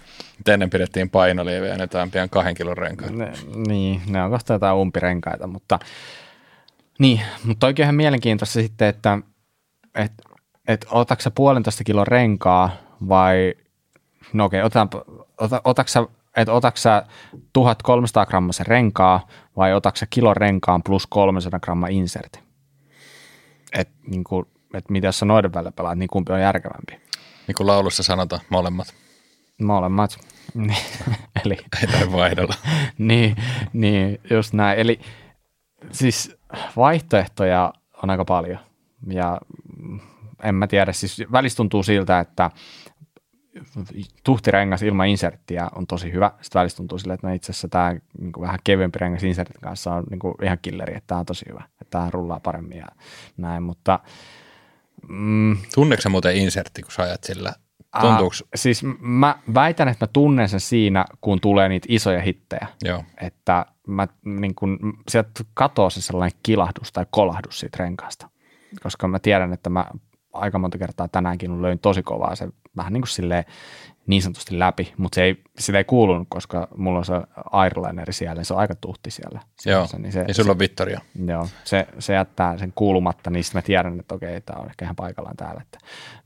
Speaker 2: Ennen pidettiin painolievejä ja nyt on pian kahden kilon renkaita.
Speaker 1: Ne, niin, ne on kohta jotain umpirenkaita, mutta niin, mutta oikein ihan mielenkiintoista sitten, että et, et otatko sä puolentoista kilon renkaa vai, no okei, otan, ota, otatko sä, että otatko sä 1300 grammasen renkaa vai otatko sä kilon renkaan plus 300 grammaa inserti? Että niin kuin, et mitä sä noiden välillä pelaat, niin kumpi on järkevämpi?
Speaker 2: Niin kuin laulussa sanotaan, molemmat.
Speaker 1: Molemmat.
Speaker 2: Eli, Ei tarvitse vaihdella.
Speaker 1: niin, niin, just näin. Eli siis vaihtoehtoja on aika paljon ja en mä tiedä, siis välistä tuntuu siltä, että tuhtirengas ilman inserttiä on tosi hyvä. Sitten välistä tuntuu silleen, että no itse asiassa tämä niin vähän kevyempi rengas insertin kanssa on niin kuin ihan killeri, että tämä on tosi hyvä, että tämä rullaa paremmin ja näin, mutta
Speaker 2: mm, Tunneeko muuten insertti, kun sä ajat sillä? Tuntuuko?
Speaker 1: Äh, siis mä väitän, että mä tunnen sen siinä, kun tulee niitä isoja hittejä.
Speaker 2: Joo.
Speaker 1: Että mä, niin kun, sieltä katoaa se sellainen kilahdus tai kolahdus siitä renkaasta. Koska mä tiedän, että mä aika monta kertaa tänäänkin löin tosi kovaa se vähän niin kuin silleen niin sanotusti läpi, mutta se ei, sitä ei kuulunut, koska mulla on se airlineri siellä, se on aika tuhti siellä.
Speaker 2: Joo, niin se, ja sulla on Vittoria.
Speaker 1: Joo, se, se jättää sen kuulumatta, niin sitten mä tiedän, että okei, tämä on ehkä ihan paikallaan täällä, että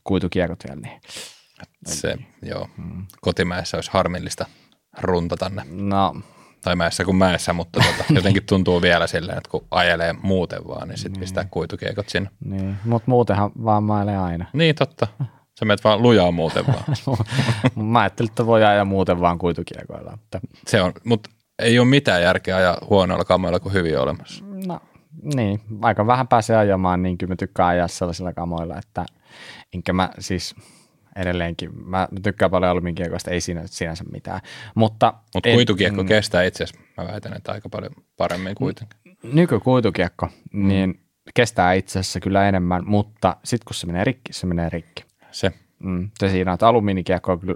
Speaker 1: kuitukiekot vielä, niin.
Speaker 2: Se, joo, mm. kotimäessä olisi harmillista runtata ne.
Speaker 1: No,
Speaker 2: tai mäessä kuin mäessä, mutta tota, jotenkin tuntuu vielä silleen, että kun ajelee muuten vaan, niin sitten niin. pistää kuitukiekot sinne.
Speaker 1: Niin, mutta muutenhan vaan mailee aina.
Speaker 2: Niin, totta. Sä menet vaan lujaa muuten vaan.
Speaker 1: Mä ajattelin, että voi ajaa muuten vaan kuitukiekoilla. Mutta...
Speaker 2: Se on, mutta ei ole mitään järkeä ajaa huonoilla kamoilla kuin hyvin olemassa.
Speaker 1: No niin, aika vähän pääsee ajamaan, niin kyllä mä tykkään ajaa sellaisilla kamoilla, että enkä mä siis edelleenkin, mä tykkään paljon alumiinkiekoista, ei siinä sinänsä mitään. Mutta
Speaker 2: Mut kuitukiekko mm, kestää itse asiassa, mä väitän, että aika paljon paremmin kuitenkin.
Speaker 1: Nykykuitukiekko, mm. niin kestää itse asiassa kyllä enemmän, mutta sitten kun se menee rikki, se menee rikki.
Speaker 2: Se.
Speaker 1: Mm, se siinä, että alumiinikiekko kyllä,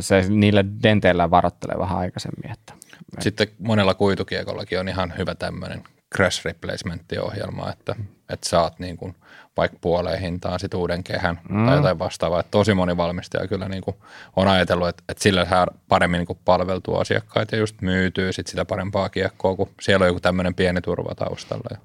Speaker 1: se niillä denteillä varoittelee vähän aikaisemmin. Että,
Speaker 2: Sitten monella kuitukiekollakin on ihan hyvä tämmöinen crash replacement-ohjelma, että, että saat niin kuin vaikka puoleen hintaan sit uuden kehän mm. tai jotain vastaavaa. Että tosi moni valmistaja kyllä niin kuin on ajatellut, että, että sillä saa paremmin niin kuin palveltua asiakkaita ja just myytyy sit sitä parempaa kiekkoa, kun siellä on joku tämmöinen pieni turva taustalla.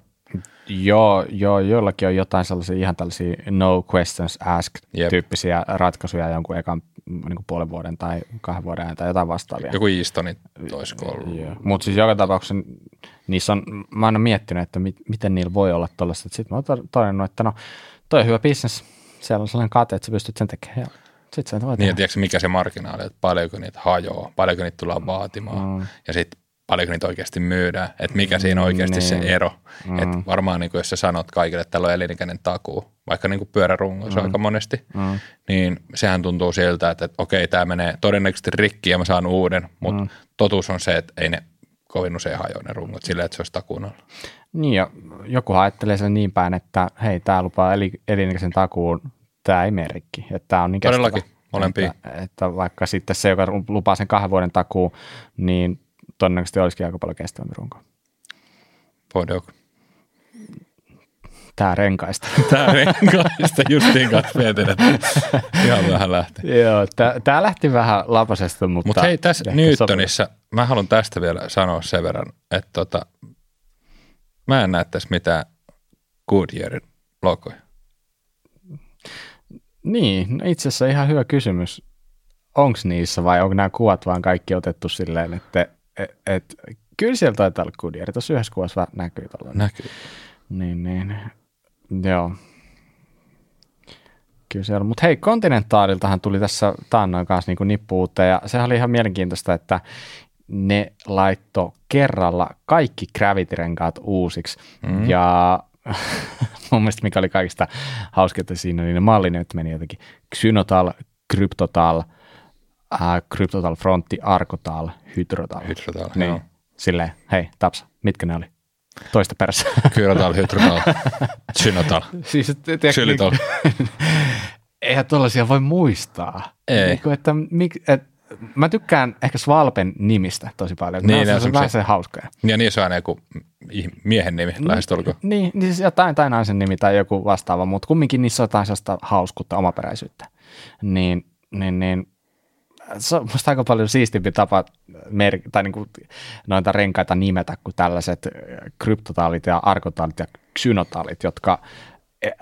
Speaker 1: Joo, joo, joillakin on jotain sellaisia ihan tällaisia no questions asked Jep. tyyppisiä ratkaisuja jonkun ekan niin kuin puolen vuoden tai kahden vuoden tai jotain vastaavia.
Speaker 2: Joku Eastoni olisiko ollut.
Speaker 1: Mutta siis joka tapauksessa niissä on, mä oon miettinyt, että mit, miten niillä voi olla tuollaista. Sitten mä oon todennut, että no toi on hyvä business, siellä on sellainen kate, että sä pystyt sen tekemään. Sitten
Speaker 2: se niin, tiedätkö, mikä se marginaali, että paljonko niitä hajoaa, paljonko niitä tullaan vaatimaan. Mm. Ja sitten paljonko niitä oikeasti myydään, että mikä siinä on oikeasti niin. se ero. Mm. Että varmaan niin kuin jos sä sanot kaikille, että tällä on elinikäinen takuu, vaikka niin kuin pyörärungoissa mm. aika monesti, mm. niin sehän tuntuu siltä, että, että okei, tämä menee todennäköisesti rikki ja mä saan uuden, mutta mm. totuus on se, että ei ne kovin usein hajoa ne rungot silleen, että se olisi takuun alla.
Speaker 1: Niin ja joku ajattelee sen niin päin, että hei, tämä lupaa elinikäisen takuun, tämä ei mene rikki. Että tämä on niin
Speaker 2: Todellakin, molempia.
Speaker 1: Että, että, vaikka sitten se, joka lupaa sen kahden vuoden takuun, niin todennäköisesti olisikin aika paljon kestävämpi runko.
Speaker 2: Podok.
Speaker 1: Tää renkaista.
Speaker 2: Tää renkaista, justiin kanssa mietin, että ihan vähän lähti.
Speaker 1: Joo, tää, tää lähti vähän lapasesta, mutta...
Speaker 2: Mutta hei, tässä Newtonissa, sopimus. mä haluan tästä vielä sanoa sen verran, että tota, mä en näe tässä mitään Goodyearin logoja.
Speaker 1: Niin, no itse asiassa ihan hyvä kysymys. Onko niissä vai onko nämä kuvat vaan kaikki otettu silleen, että et, et, kyllä siellä taitaa olla Goodyear. Tuossa yhdessä kuvassa näkyy tällainen.
Speaker 2: Näkyy.
Speaker 1: Niin, niin. Joo. Kyllä siellä Mutta hei, Continentaaliltahan tuli tässä taannoin kanssa niin nippuutta ja sehän oli ihan mielenkiintoista, että ne laitto kerralla kaikki Gravity-renkaat uusiksi. Mm. Ja mun mielestä mikä oli kaikista hauskinta siinä, niin ne mallineet meni jotenkin Xynotal, Kryptotal – äh, Cryptotal Frontti, Arkotal, Hydrotal.
Speaker 2: Hydrotal,
Speaker 1: niin.
Speaker 2: joo.
Speaker 1: Silleen, hei, Tapsa, mitkä ne oli? Toista perässä.
Speaker 2: Kyrotal, Hydrotal, Synotal,
Speaker 1: siis, Xylitol. Eihän tuollaisia voi muistaa.
Speaker 2: Ei. Niin
Speaker 1: kuin, että, mik, et, mä tykkään ehkä Svalpen nimistä tosi paljon. Niin, ne on, se on vähän se hauskoja.
Speaker 2: Ja niin se on aina joku miehen nimi niin, lähestulkoon.
Speaker 1: Niin, niin siis jotain tai naisen nimi tai joku vastaava, mutta kumminkin niissä on jotain sellaista hauskuutta, omaperäisyyttä. Niin, niin, niin se on musta aika paljon siistimpi tapa mer- tai niin kuin noita renkaita nimetä kuin tällaiset kryptotaalit ja arkotaalit ja xynotaalit, jotka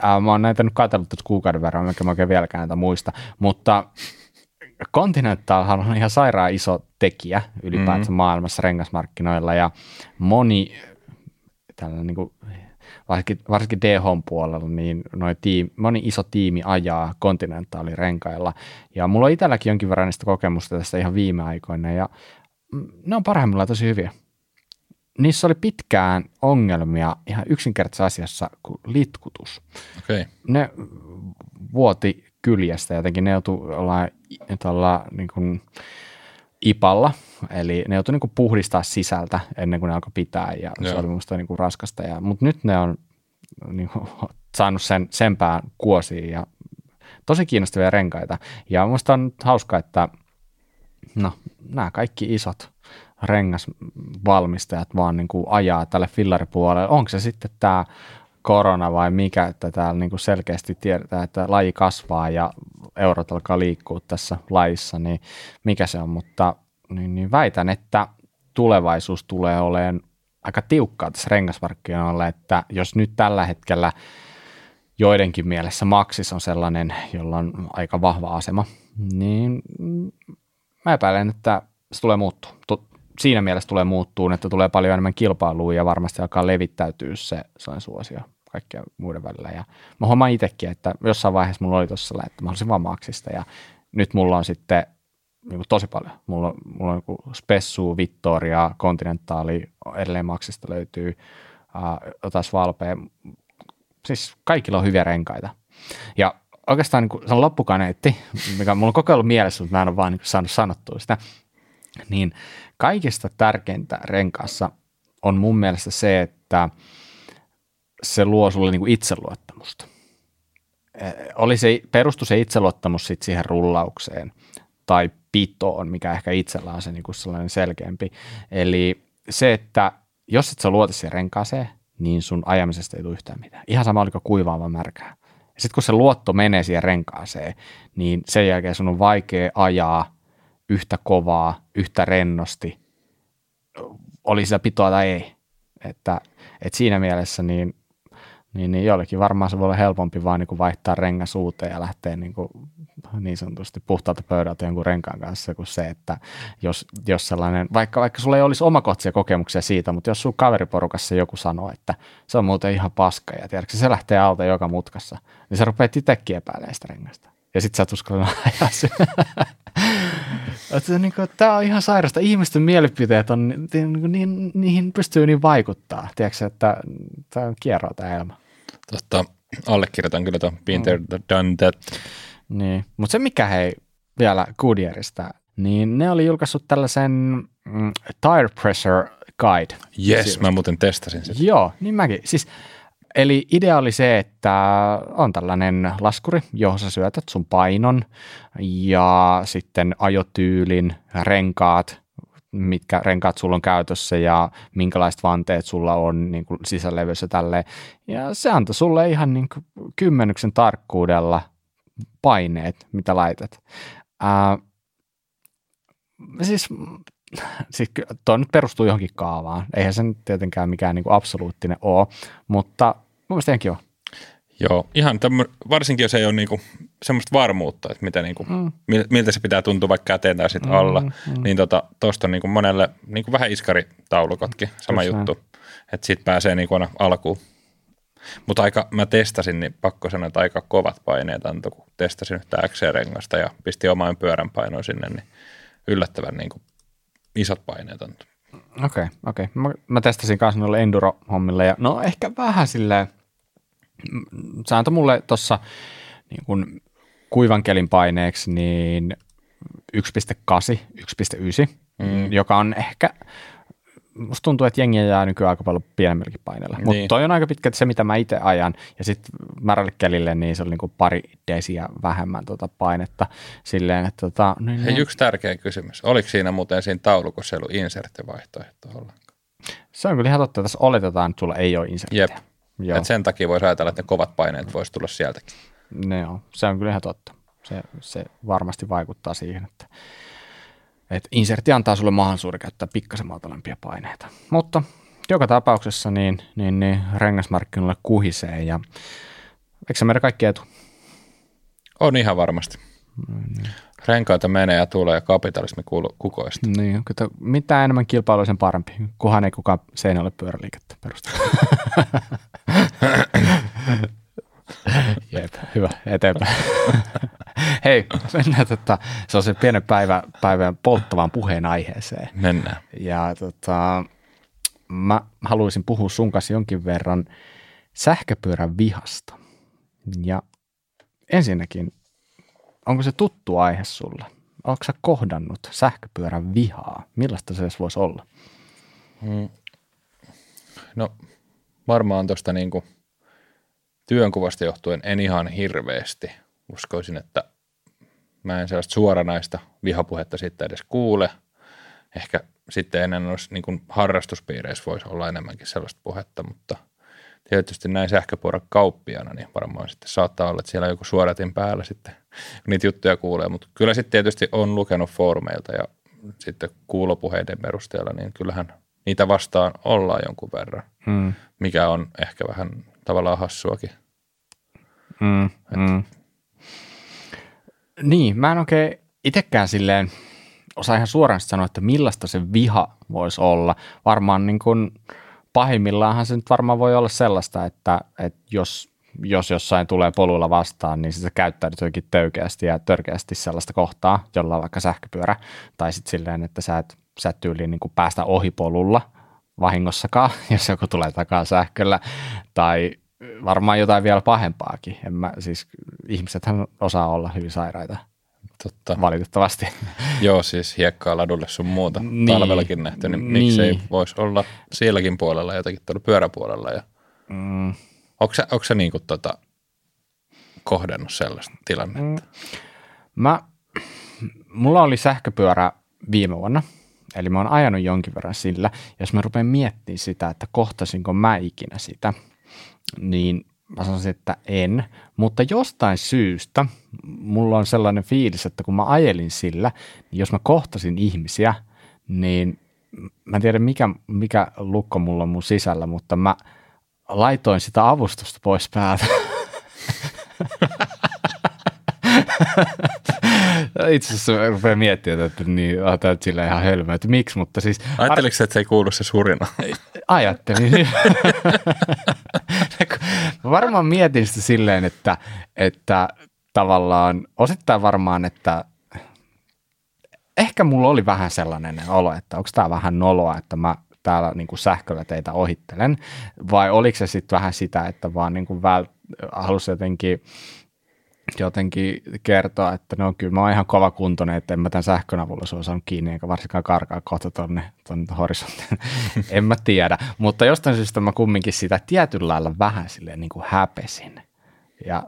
Speaker 1: ää, mä oon näitä nyt katsellut tuossa kuukauden verran, mä oikein vieläkään näitä muista, mutta Continentalhan on ihan sairaan iso tekijä ylipäätään mm-hmm. maailmassa rengasmarkkinoilla ja moni tällainen niin kuin varsinkin, varsinkin DH-puolella, niin noi tiim, moni iso tiimi ajaa kontinentaalirenkailla. Ja mulla on itselläkin jonkin verran niistä kokemusta tästä ihan viime aikoina, ja ne on parhaimmillaan tosi hyviä. niissä oli pitkään ongelmia ihan yksinkertaisessa asiassa kuin litkutus.
Speaker 2: Okay.
Speaker 1: Ne vuoti kyljestä jotenkin, ne joutui olla, olla niin kuin ipalla, eli ne joutui niin kuin puhdistaa sisältä ennen kuin ne alkoi pitää ja Joo. se oli minusta niin kuin raskasta. Ja, mutta nyt ne on niin kuin, saanut sen, sen pään kuosiin ja tosi kiinnostavia renkaita. Ja minusta on hauskaa, että no, nämä kaikki isot rengasvalmistajat vaan niin kuin ajaa tälle fillaripuolelle. Onko se sitten tämä korona vai mikä, että täällä niin kuin selkeästi tiedetään, että laji kasvaa ja eurot alkaa liikkua tässä lajissa, niin mikä se on, mutta niin, niin väitän, että tulevaisuus tulee olemaan aika tiukkaa tässä rengasmarkkinoilla, että jos nyt tällä hetkellä joidenkin mielessä Maxis on sellainen, jolla on aika vahva asema, niin mä epäilen, että se tulee muuttua. Siinä mielessä tulee muuttua, että tulee paljon enemmän kilpailua ja varmasti alkaa levittäytyä se, se suosio kaikkien muiden välillä. Ja mä huomaan itsekin, että jossain vaiheessa mulla oli tuossa että mä halusin vaan Maxista ja nyt mulla on sitten niin kuin tosi paljon. Mulla, mulla on niin Spessu, Vittoria, Continentaali, edelleen Maxista löytyy, uh, Otas Valpe. Siis kaikilla on hyviä renkaita. Ja oikeastaan niin kuin, se on loppukaneetti, mikä mulla on koko ajan mielessä, mutta mä en ole vaan niin kuin, saanut sanottua sitä. Niin kaikista tärkeintä renkaassa on mun mielestä se, että se luo sulle niin kuin itseluottamusta. Oli se, perustu se itseluottamus sit siihen rullaukseen tai pitoon, mikä ehkä itsellä on se niin kuin sellainen selkeämpi. Eli se, että jos et sä luota siihen renkaaseen, niin sun ajamisesta ei tule yhtään mitään. Ihan sama oliko kuivaa vai märkää. Sitten kun se luotto menee siihen renkaaseen, niin sen jälkeen sun on vaikea ajaa yhtä kovaa, yhtä rennosti, oli sitä pitoa tai ei. Että, että siinä mielessä niin niin, niin jollekin varmaan se voi olla helpompi vaan niin kuin vaihtaa rengas uuteen ja lähteä niin, kuin, niin sanotusti puhtaalta pöydältä jonkun renkaan kanssa kuin se, että jos, jos sellainen, vaikka, vaikka sulla ei olisi omakohtaisia kokemuksia siitä, mutta jos sun kaveriporukassa joku sanoo, että se on muuten ihan paska ja tiedätkö, se lähtee alta joka mutkassa, niin sä rupeat itsekin epäilemään sitä rengasta. Ja sit sä et uskalla ajaa että niin kuin, tämä on ihan sairasta. Ihmisten mielipiteet on, niin, niin, niihin pystyy niin vaikuttaa. Tiedätkö, että tämä on kierroa tämä elämä.
Speaker 2: Totta, allekirjoitan kyllä tuon been there, done that.
Speaker 1: Niin, mutta se mikä hei vielä Goodyearista, niin ne oli julkaissut tällaisen mm, Tire Pressure Guide.
Speaker 2: Yes, mä muuten testasin sitä.
Speaker 1: Joo, niin mäkin. Siis, eli idea oli se, että on tällainen laskuri, johon sä syötät sun painon ja sitten ajotyylin, renkaat, mitkä renkaat sulla on käytössä ja minkälaiset vanteet sulla on niin kuin sisälevyssä tälle. Ja se antoi sulle ihan niin kuin kymmenyksen tarkkuudella paineet, mitä laitat. Ää, siis, siis tuo nyt perustuu johonkin kaavaan. Eihän se nyt tietenkään mikään niin kuin absoluuttinen ole, mutta mun mielestä ihan kiva.
Speaker 2: Joo, ihan tämmö, varsinkin jos ei ole niinku semmoista varmuutta, että mitä niinku, mm. miltä se pitää tuntua vaikka käteen tai sitten alla, mm, mm. niin tuosta tota, on niinku monelle niinku vähän iskaritaulukotkin, sama Kyllä. juttu, että sitten pääsee niinku aina alkuun. Mutta aika, mä testasin, niin pakko sanoa, että aika kovat paineet antoi, kun testasin yhtä XC-rengasta ja pisti omaan pyörän painoon sinne, niin yllättävän niinku isot paineet antoi.
Speaker 1: Okei, okay, okei. Okay. Mä, mä testasin kanssa noille enduro-hommille ja no ehkä vähän silleen, se antoi mulle tuossa niin kuin kuivan kelin paineeksi niin 1,8, 1,9, mm. joka on ehkä, musta tuntuu, että jengiä jää nykyään aika paljon pienemmälläkin paineella. Niin. Mutta toi on aika pitkälti se, mitä mä itse ajan. Ja sitten märälle kelille, niin se oli niinku pari desiä vähemmän tuota painetta. Silleen, että tota,
Speaker 2: niin, Hei, yksi tärkeä kysymys. Oliko siinä muuten siinä taulukossa ollut inserttivaihtoehto ollenkaan?
Speaker 1: Se on kyllä ihan totta. Tässä oletetaan, että sulla ei ole inserttiä.
Speaker 2: Jep. Joo. Et sen takia voisi ajatella, että ne kovat paineet voisi tulla sieltäkin.
Speaker 1: Ne joo, se on kyllä ihan totta. Se, se varmasti vaikuttaa siihen, että, että insertti antaa sulle mahdollisuuden käyttää pikkasen matalempia paineita. Mutta joka tapauksessa niin, niin, niin rengasmarkkinoille kuhisee ja eikö se meidän kaikki etu?
Speaker 2: On ihan varmasti. Mm, Renkaita menee ja tulee ja kapitalismi kukoista.
Speaker 1: Niin, että mitä enemmän kilpailu, sen parempi, kunhan ei kukaan seinälle pyöräliikettä perusta. Jep, hyvä, eteenpäin. Hei, mennään tota, se on se pienen päivä, päivän polttavan puheen aiheeseen.
Speaker 2: Mennään.
Speaker 1: Ja tota, mä haluaisin puhua sun kanssa jonkin verran sähköpyörän vihasta. Ja ensinnäkin, onko se tuttu aihe sulle? Onko sä kohdannut sähköpyörän vihaa? Millaista se edes voisi olla?
Speaker 2: Mm. No varmaan tuosta niinku työnkuvasta johtuen en ihan hirveästi. Uskoisin, että mä en sellaista suoranaista vihapuhetta sitten edes kuule. Ehkä sitten ennen olisi niin kuin harrastuspiireissä voisi olla enemmänkin sellaista puhetta, mutta tietysti näin sähköpuoran kauppiana, niin varmaan sitten saattaa olla, että siellä joku suodatin päällä sitten, niitä juttuja kuulee, mutta kyllä sitten tietysti on lukenut foorumeilta ja sitten kuulopuheiden perusteella, niin kyllähän niitä vastaan ollaan jonkun verran, hmm. mikä on ehkä vähän tavallaan hassuakin.
Speaker 1: Hmm. Hmm. Niin, mä en oikein itsekään silleen osaa ihan suoraan sanoa, että millaista se viha voisi olla. Varmaan niin kuin pahimmillaanhan se nyt varmaan voi olla sellaista, että, että jos, jos jossain tulee poluilla vastaan, niin se käyttäytyy jotenkin töykeästi ja törkeästi sellaista kohtaa, jolla on vaikka sähköpyörä, tai sitten silleen, että sä et, sä et tyyliin niin kuin päästä ohi polulla vahingossakaan, jos joku tulee takaa sähköllä, tai varmaan jotain vielä pahempaakin. En mä, siis ihmisethän osaa olla hyvin sairaita. Totta. Valitettavasti.
Speaker 2: Joo, siis hiekkaa ladulle sun muuta niin, talvellakin nähty, niin, niin miksei voisi olla sielläkin puolella jotakin tuolla pyöräpuolella. Ja... Mm. Onko sä, onko sä niin kuin tota, kohdannut sellaista tilannetta? Mm.
Speaker 1: Mä, mulla oli sähköpyörä viime vuonna, eli mä oon ajanut jonkin verran sillä. Jos mä rupean miettimään sitä, että kohtasinko mä ikinä sitä, niin mä sanoisin, että en, mutta jostain syystä mulla on sellainen fiilis, että kun mä ajelin sillä, niin jos mä kohtasin ihmisiä, niin mä en tiedä mikä, mikä lukko mulla on mun sisällä, mutta mä laitoin sitä avustusta pois päältä. Itse asiassa rupeaa miettimään, että niin, tämä sillä ihan hölmö, että miksi, mutta siis...
Speaker 2: Ajatteliko ar- että se ei kuulu se surina?
Speaker 1: Ajattelin. varmaan mietin sitä silleen, että, että tavallaan osittain varmaan, että ehkä mulla oli vähän sellainen olo, että onko tämä vähän noloa, että mä täällä niin kuin sähköllä teitä ohittelen, vai oliko se sitten vähän sitä, että vaan niin kuin vält- halusi jotenkin jotenkin kertoa, että no kyllä mä oon ihan kova kuntoinen, että en mä tämän sähkön avulla se on saanut kiinni, eikä varsinkaan karkaa kohta tonne, tonne horisonttiin. en mä tiedä, mutta jostain syystä mä kumminkin sitä tietyllä lailla vähän silleen niin kuin häpesin. Ja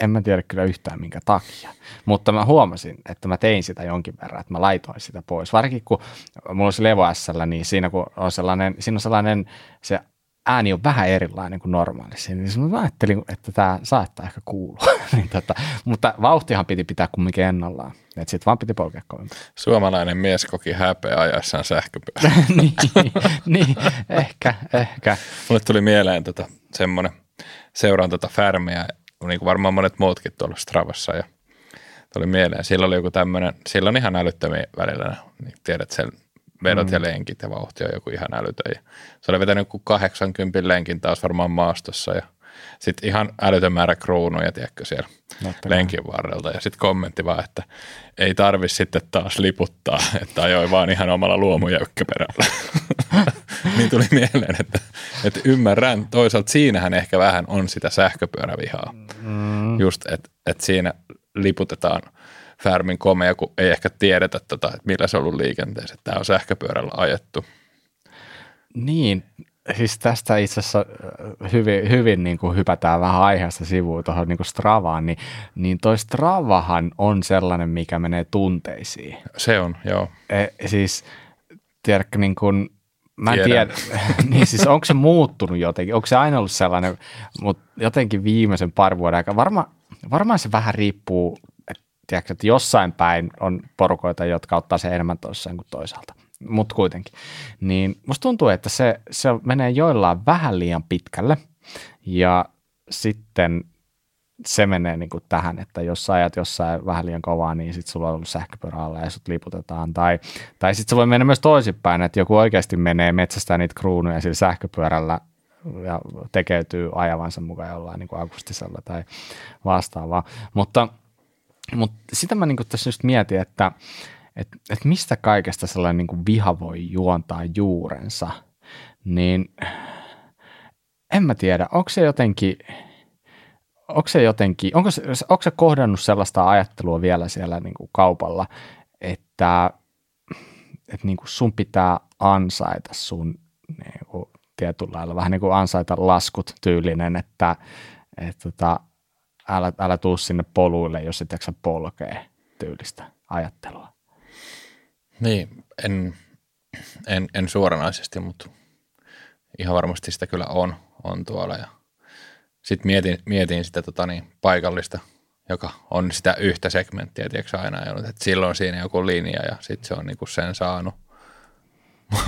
Speaker 1: en mä tiedä kyllä yhtään minkä takia, mutta mä huomasin, että mä tein sitä jonkin verran, että mä laitoin sitä pois. Varsinkin kun mulla on se Levo SL, niin siinä kun on sellainen, siinä on sellainen se ääni on vähän erilainen kuin normaalisti, niin mä ajattelin, että tämä saattaa ehkä kuulua. niin tota, mutta vauhtihan piti pitää kumminkin ennallaan. Että sitten vaan piti polkea kovempaa.
Speaker 2: Suomalainen mies koki häpeä ajassaan sähköpyörä.
Speaker 1: niin, niin, ehkä, ehkä.
Speaker 2: Mulle tuli mieleen tota, semmoinen, seuraan tota Färmiä, niin kuin varmaan monet muutkin tuolla Stravassa ja tuli mieleen. Sillä oli joku tämmöinen, sillä on ihan älyttömiä välillä, niin tiedät sen vedot mm. ja lenkit ja vauhti on joku ihan älytön. Ja se oli vetänyt joku 80 lenkin taas varmaan maastossa ja sitten ihan älytön määrä kruunuja, tiedätkö, siellä Näyttäkää. lenkin varrelta. Ja sitten kommentti vaan, että ei tarvi sitten taas liputtaa, että ajoi vaan ihan omalla luomujäykkäperällä. niin tuli mieleen, että, että ymmärrän. Toisaalta siinähän ehkä vähän on sitä sähköpyörävihaa. Mm. Just, että, että siinä liputetaan – Färmin komea, kun ei ehkä tiedetä, tota, että millä se on ollut liikenteessä. Tämä on sähköpyörällä ajettu.
Speaker 1: Niin, siis tästä itse asiassa äh, hyvin, hyvin niin kuin hypätään vähän aiheesta sivuun tuohon niin kuin Stravaan, niin, niin toi Stravahan on sellainen, mikä menee tunteisiin.
Speaker 2: Se on, joo.
Speaker 1: E, siis, tiedätkö, niin kuin, mä en tiedä, niin siis onko se muuttunut jotenkin, onko se aina ollut sellainen, mutta jotenkin viimeisen parin vuoden aikana, varma, varmaan se vähän riippuu tiedätkö, että jossain päin on porukoita, jotka ottaa sen enemmän toiseen kuin toisaalta, mutta kuitenkin. Niin musta tuntuu, että se, se menee joillain vähän liian pitkälle ja sitten se menee niin kuin tähän, että jos sä ajat jossain vähän liian kovaa, niin sitten sulla on ollut sähköpyörä alla ja sut liputetaan. Tai, tai sitten se voi mennä myös toisinpäin, että joku oikeasti menee metsästään niitä kruunuja sillä sähköpyörällä ja tekeytyy ajavansa mukaan jollain niin kuin akustisella tai vastaavaa. Mutta – mutta sitä mä niin tässä just mietin, että et, et mistä kaikesta sellainen niin viha voi juontaa juurensa, niin en mä tiedä, onko se jotenkin, onko se jotenkin, onko se, onko se kohdannut sellaista ajattelua vielä siellä niin kuin kaupalla, että, että niin kuin sun pitää ansaita sun niin kuin tietyllä lailla, vähän niin kuin ansaita laskut tyylinen, että, että tota, älä, älä tuu sinne poluille, jos et jaksa polkee tyylistä ajattelua.
Speaker 2: Niin, en, en, en suoranaisesti, mutta ihan varmasti sitä kyllä on, on tuolla. Ja sitten mietin, mietin sitä tota niin, paikallista, joka on sitä yhtä segmenttiä, tiedätkö aina ajanut, että silloin siinä joku linja ja sitten se on niinku sen saanut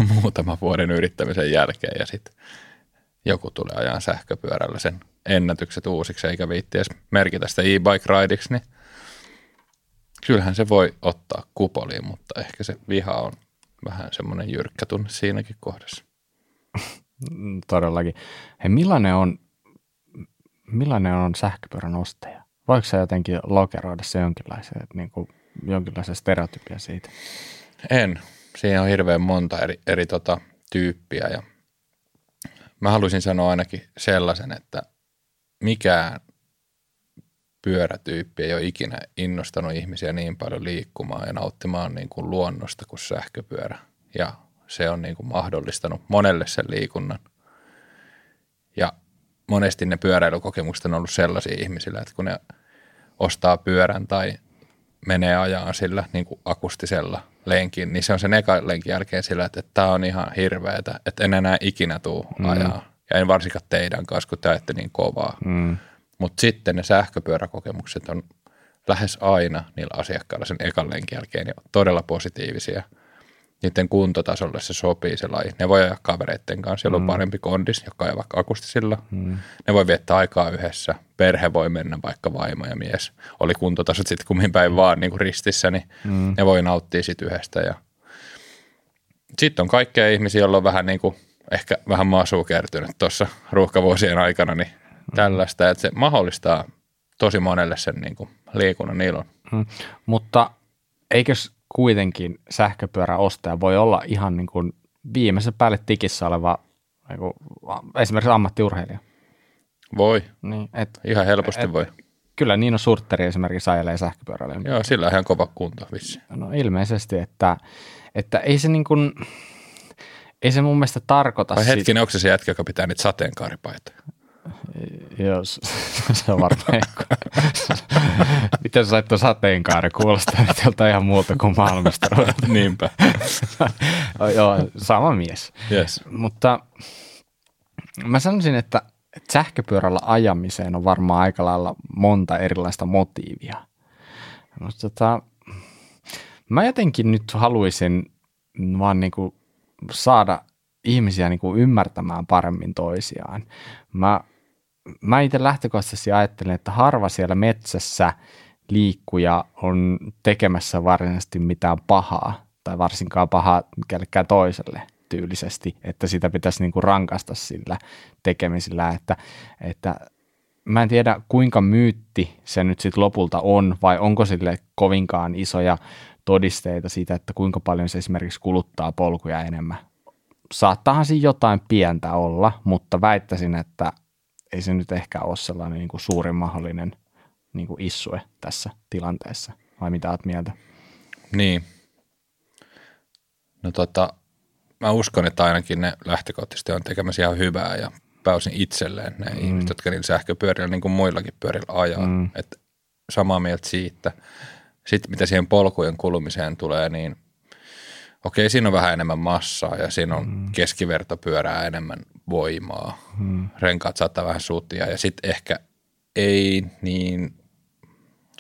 Speaker 2: muutaman vuoden yrittämisen jälkeen ja sitten joku tulee ajan sähköpyörällä sen ennätykset uusiksi eikä viitti edes merkitä sitä e-bike rideiksi, niin kyllähän se voi ottaa kupoliin, mutta ehkä se viha on vähän semmoinen jyrkkä tunne siinäkin kohdassa.
Speaker 1: Todellakin. Hei, millainen on, millainen on sähköpyörän ostaja? Voiko se jotenkin lokeroida se jonkinlaisen, niin kuin, jonkinlaisen stereotypia siitä?
Speaker 2: En. Siinä on hirveän monta eri, eri tota, tyyppiä ja mä haluaisin sanoa ainakin sellaisen, että mikään pyörätyyppi ei ole ikinä innostanut ihmisiä niin paljon liikkumaan ja nauttimaan niin kuin luonnosta kuin sähköpyörä. Ja se on niin kuin mahdollistanut monelle sen liikunnan. Ja monesti ne pyöräilykokemukset on ollut sellaisia ihmisillä, että kun ne ostaa pyörän tai menee ajaa sillä niin kuin akustisella lenkin, niin se on sen eka lenkin jälkeen sillä, että, tämä on ihan hirveetä, että en enää ikinä tuu mm. ajaa. Ja en varsinkaan teidän kanssa, kun te ajatte niin kovaa. Mm. Mutta sitten ne sähköpyöräkokemukset on lähes aina niillä asiakkailla sen ekan lenkin jälkeen jo todella positiivisia. Niiden kuntotasolle se sopii se laji. Ne voi ajaa kavereiden kanssa, jolla mm. on parempi kondis, joka ajaa vaikka akustisilla. Mm. Ne voi viettää aikaa yhdessä. Perhe voi mennä vaikka vaimo ja mies. Oli kuntotasot sitten kummin päin vaan niin kuin ristissä, niin mm. ne voi nauttia sitten yhdestä. Ja sitten on kaikkea ihmisiä, joilla on vähän niin kuin, ehkä vähän maasuu kertynyt tuossa ruuhkavuosien aikana, niin tällaista, että se mahdollistaa tosi monelle sen niin kuin liikunnan ilon. Mm.
Speaker 1: Mutta eikös kuitenkin sähköpyöräostaja voi olla ihan niin kuin viimeisen päälle tikissä oleva niin kuin, esimerkiksi ammattiurheilija?
Speaker 2: Voi, niin, et, ihan helposti et, voi.
Speaker 1: Kyllä Niino Surtteri esimerkiksi ajelee sähköpyörällä.
Speaker 2: Joo, sillä on ihan kova kunto vissi.
Speaker 1: No ilmeisesti, että, että ei se niin kuin, ei se mun mielestä tarkoita
Speaker 2: Vai hetkinen, onko se se jätkä, joka pitää niitä sateenkaaripaitoja?
Speaker 1: Joo, se on varmaan Miten sä sait tuon sateenkaari? Kuulostaa nyt joltain ihan muuta kuin maailmastaruudelta.
Speaker 2: Niinpä.
Speaker 1: Joo, sama mies.
Speaker 2: Yes.
Speaker 1: Mutta mä sanoisin, että sähköpyörällä ajamiseen on varmaan aika lailla monta erilaista motiivia. Mutta tota, mä jotenkin nyt haluaisin vaan niinku saada ihmisiä niin kuin ymmärtämään paremmin toisiaan. Mä, mä itse lähtökohtaisesti ajattelen, että harva siellä metsässä liikkuja on tekemässä varsinaisesti mitään pahaa tai varsinkaan pahaa kellekään toiselle tyylisesti, että sitä pitäisi niin kuin rankasta sillä tekemisellä, että, että mä en tiedä kuinka myytti se nyt sitten lopulta on vai onko sille kovinkaan isoja todisteita siitä, että kuinka paljon se esimerkiksi kuluttaa polkuja enemmän. Saattaahan siinä jotain pientä olla, mutta väittäisin, että ei se nyt ehkä ole sellainen niin kuin suurin mahdollinen niin kuin issue tässä tilanteessa. Vai mitä olet mieltä?
Speaker 2: Niin. No tota, mä uskon, että ainakin ne lähtökohtaisesti on tekemässä ihan hyvää ja pääosin itselleen ne mm. ihmiset, jotka niillä sähköpyörillä niin kuin muillakin pyörillä ajaa. Mm. Että samaa mieltä siitä. Sitten mitä siihen polkujen kulumiseen tulee, niin – okei, siinä on vähän enemmän massaa ja siinä on mm. keskivertopyörää enemmän voimaa. Mm. Renkaat saattaa vähän suuttia ja sitten ehkä ei niin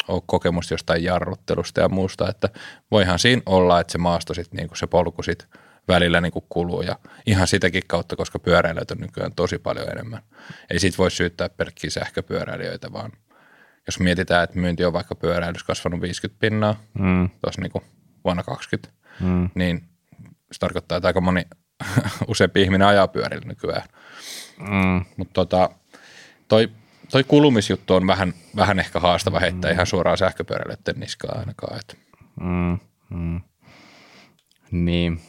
Speaker 2: ole kokemusta jostain jarruttelusta ja muusta, että voihan siinä olla, että se maasto sit, niin se polku sit välillä niin kuluu ja ihan sitäkin kautta, koska pyöräilijöitä on nykyään tosi paljon enemmän. Ei siitä voi syyttää pelkkiä sähköpyöräilijöitä, vaan jos mietitään, että myynti on vaikka pyöräilys kasvanut 50 pinnaa mm. tuossa niin vuonna 20, mm. niin se tarkoittaa, että aika moni useampi ihminen ajaa pyörillä nykyään. Mm. Mutta tota, toi, toi kulumisjuttu on vähän, vähän ehkä haastava heittää mm. ihan suoraan sähköpyöräilijöiden niskaan ainakaan. Et.
Speaker 1: Mm. Mm. Niin.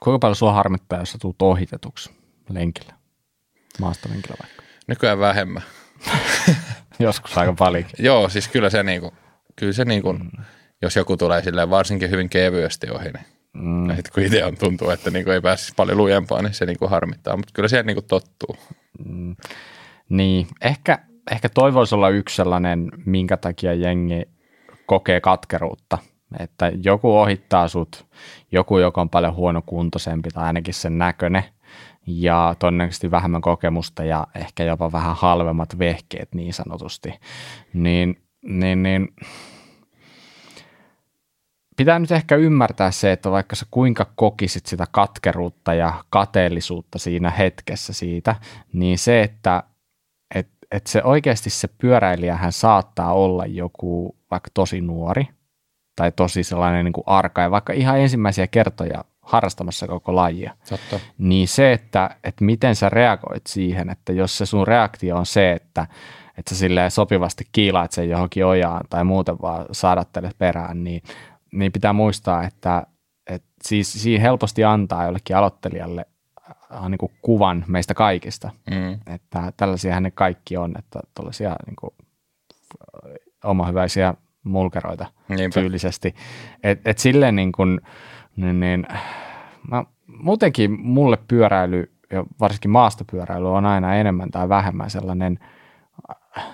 Speaker 1: kuinka paljon sua harmittaa, jos sä tulet ohitetuksi lenkillä, maastolenkillä vaikka?
Speaker 2: Nykyään vähemmän.
Speaker 1: Joskus aika paljon.
Speaker 2: Joo, siis kyllä se, niinku, kyllä se niinku, mm. jos joku tulee silleen varsinkin hyvin kevyesti ohi, niin Mm. Ja sitten kun itse on tuntuu, että niinku ei pääsisi paljon lujempaa, niin se niinku harmittaa, mutta kyllä siihen niinku tottuu. Mm.
Speaker 1: Niin, ehkä, ehkä toivoisi olla yksi sellainen, minkä takia jengi kokee katkeruutta, että joku ohittaa sut, joku, joka on paljon huonokuntoisempi tai ainakin sen näköinen, ja todennäköisesti vähemmän kokemusta ja ehkä jopa vähän halvemmat vehkeet niin sanotusti, niin, niin, niin pitää nyt ehkä ymmärtää se, että vaikka sä kuinka kokisit sitä katkeruutta ja kateellisuutta siinä hetkessä siitä, niin se, että et, et se oikeasti se pyöräilijähän saattaa olla joku vaikka tosi nuori tai tosi sellainen niin kuin arka ja vaikka ihan ensimmäisiä kertoja harrastamassa koko lajia.
Speaker 2: Totta.
Speaker 1: Niin se, että, että miten sä reagoit siihen, että jos se sun reaktio on se, että, että sä sopivasti kiilaat sen johonkin ojaan tai muuten vaan saadattelet perään, niin niin pitää muistaa, että, että siis siinä helposti antaa jollekin aloittelijalle äh, niin kuin kuvan meistä kaikista, mm. että tällaisia ne kaikki on, että tällaisia niin kuin, äh, omahyväisiä mulkeroita Niinpä. tyylisesti. Et, et silleen niin kuin, niin, niin, mä, muutenkin mulle pyöräily ja varsinkin maastopyöräily on aina enemmän tai vähemmän sellainen äh,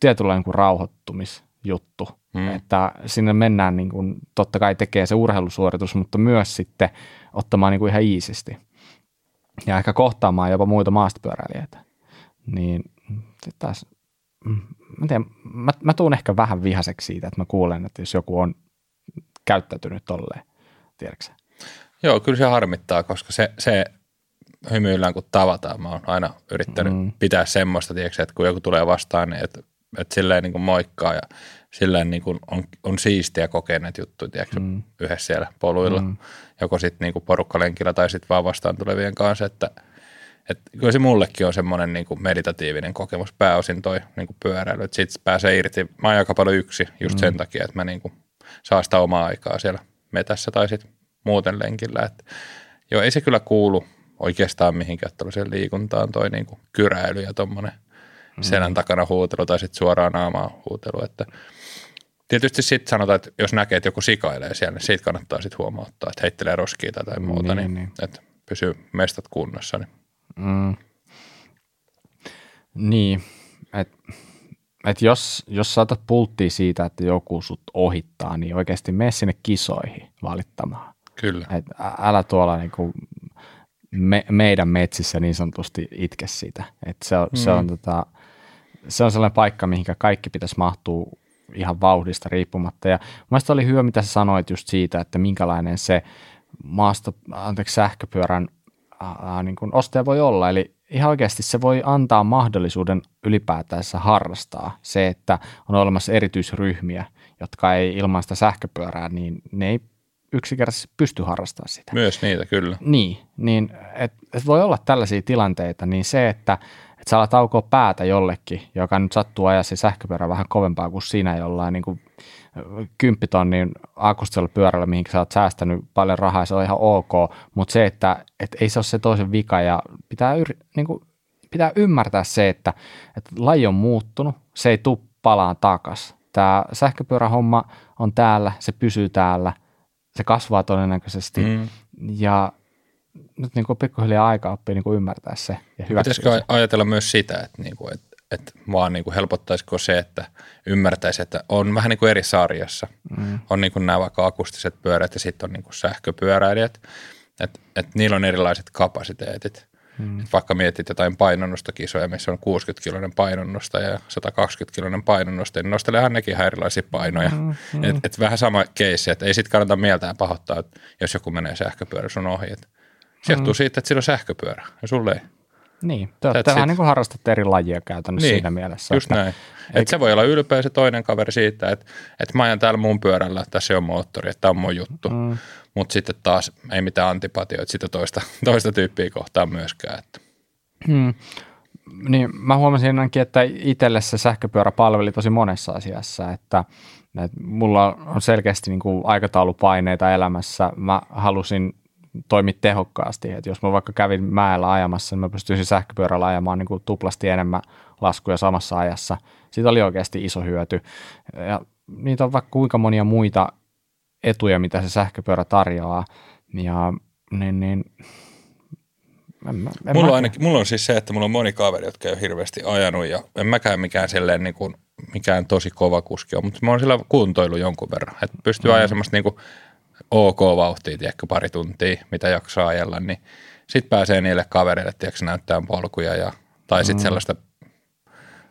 Speaker 1: tietynlainen niin rauhoittumisjuttu. Mm. Että sinne mennään niin kuin, totta kai tekee se urheilusuoritus, mutta myös sitten ottamaan niin kuin ihan iisisti. Ja ehkä kohtaamaan jopa muita maastopyöräilijöitä. Niin taas, mm, mä, tiedän, mä, mä tuun ehkä vähän vihaseksi siitä, että mä kuulen, että jos joku on käyttäytynyt tolleen, tiedätkö
Speaker 2: Joo, kyllä se harmittaa, koska se, se hymyillään kun tavataan. Mä oon aina yrittänyt mm. pitää semmoista, tiedätkö, että kun joku tulee vastaan, niin että, että silleen niin kuin moikkaa ja silleen niin kuin on, on siistiä kokea näitä juttuja, tiedätkö, mm. yhdessä siellä poluilla, mm. joko sitten niin porukkalenkillä tai sitten vaan vastaan tulevien kanssa, että et kyllä se mullekin on semmoinen niin kuin meditatiivinen kokemus, pääosin toi niin kuin pyöräily, että sitten pääsee irti, mä oon aika paljon yksi just mm. sen takia, että mä niin kuin saa sitä omaa aikaa siellä metässä tai sitten muuten lenkillä, että joo, ei se kyllä kuulu oikeastaan mihinkään tällaiseen liikuntaan toi niin kuin kyräily ja tuommoinen mm. Selän takana huutelu tai sitten suoraan naamaan huutelu, että – Tietysti sitten sanotaan, että jos näkee, että joku sikailee siellä, niin siitä kannattaa sitten huomauttaa, että heittelee roskia tai muuta, niin, niin, niin. että pysyy mestat kunnossa. Niin, mm.
Speaker 1: niin että et jos, jos saatat pulttia siitä, että joku sut ohittaa, niin oikeasti mene sinne kisoihin valittamaan.
Speaker 2: Kyllä.
Speaker 1: Et älä tuolla niinku me, meidän metsissä niin sanotusti itke sitä. Et se, on, mm. se, on, tota, se on sellainen paikka, mihinkä kaikki pitäisi mahtua ihan vauhdista riippumatta. Ja mielestäni oli hyvä, mitä sä sanoit just siitä, että minkälainen se maasto, anteeksi, sähköpyörän ää, niin kuin ostaja voi olla. Eli ihan oikeasti se voi antaa mahdollisuuden ylipäätänsä harrastaa. Se, että on olemassa erityisryhmiä, jotka ei ilman sitä sähköpyörää, niin ne ei yksinkertaisesti pysty harrastamaan sitä.
Speaker 2: Myös niitä, kyllä.
Speaker 1: Niin, niin et, et voi olla tällaisia tilanteita, niin se, että että sä alat aukoa päätä jollekin, joka nyt sattuu ajaa se sähköpyörä vähän kovempaa kuin sinä jollain niin kuin kymppitonnin akustisella pyörällä, mihin sä oot säästänyt paljon rahaa, se on ihan ok, mutta se, että, että ei se ole se toisen vika ja pitää, yri, niin kuin, pitää ymmärtää se, että, että laji on muuttunut, se ei tule palaan takas. Tämä sähköpyörähomma on täällä, se pysyy täällä, se kasvaa todennäköisesti mm. ja nyt niin kuin pikkuhiljaa aika oppii niin kuin ymmärtää se ja
Speaker 2: Pitäisikö se. ajatella myös sitä, että, niin kuin, että, että vaan niin kuin helpottaisiko se, että ymmärtäisi, että on vähän niin kuin eri sarjassa. Mm. On niin kuin nämä vaikka akustiset pyörät ja sitten on niin kuin sähköpyöräilijät. Että, että niillä on erilaiset kapasiteetit. Mm. Vaikka mietit jotain painonnostokisoja, missä on 60-kiloinen painonnosta ja 120-kiloinen painonnosta, niin nostelehan nekin ihan erilaisia painoja. Mm, mm. Et, et vähän sama keissi, että ei sitten kannata mieltään pahoittaa, että jos joku menee sähköpyörä sun ohi. Että se johtuu mm. siitä, että sillä on sähköpyörä ja sulle ei.
Speaker 1: Niin, te olette vähän niin kuin harrastatte eri lajia käytännössä niin, siinä mielessä.
Speaker 2: just että, näin. Eikä... Et se voi olla ylpeä se toinen kaveri siitä, että, että mä ajan täällä mun pyörällä, että tässä on moottori, että tämä on mun juttu. Mm. Mutta sitten taas ei mitään antipatioita sitä toista, toista tyyppiä kohtaan myöskään. Että.
Speaker 1: Hmm. Niin, mä huomasin ainakin, että itselle se sähköpyörä palveli tosi monessa asiassa, että, että mulla on selkeästi niin kuin aikataulupaineita elämässä. Mä halusin toimi tehokkaasti. Et jos mä vaikka kävin mäellä ajamassa, niin mä pystyisin sähköpyörällä ajamaan niin kuin tuplasti enemmän laskuja samassa ajassa. Siitä oli oikeasti iso hyöty. Ja niitä on vaikka kuinka monia muita etuja, mitä se sähköpyörä tarjoaa. Ja niin, niin
Speaker 2: en mä, en mulla, mä... on ainakin, mulla on siis se, että mulla on moni kaveri, jotka ei ole hirveästi ajanut ja en mäkään mikään silleen niin kuin, mikään tosi kova kuski on, mutta mä oon sillä kuntoilu jonkun verran, että pystyy mm. ajamaan semmoista niin kuin ok-vauhtia, tiedätkö, pari tuntia, mitä jaksaa ajella, niin sitten pääsee niille kavereille, tiedätkö, näyttää polkuja ja, tai sitten mm. sellaista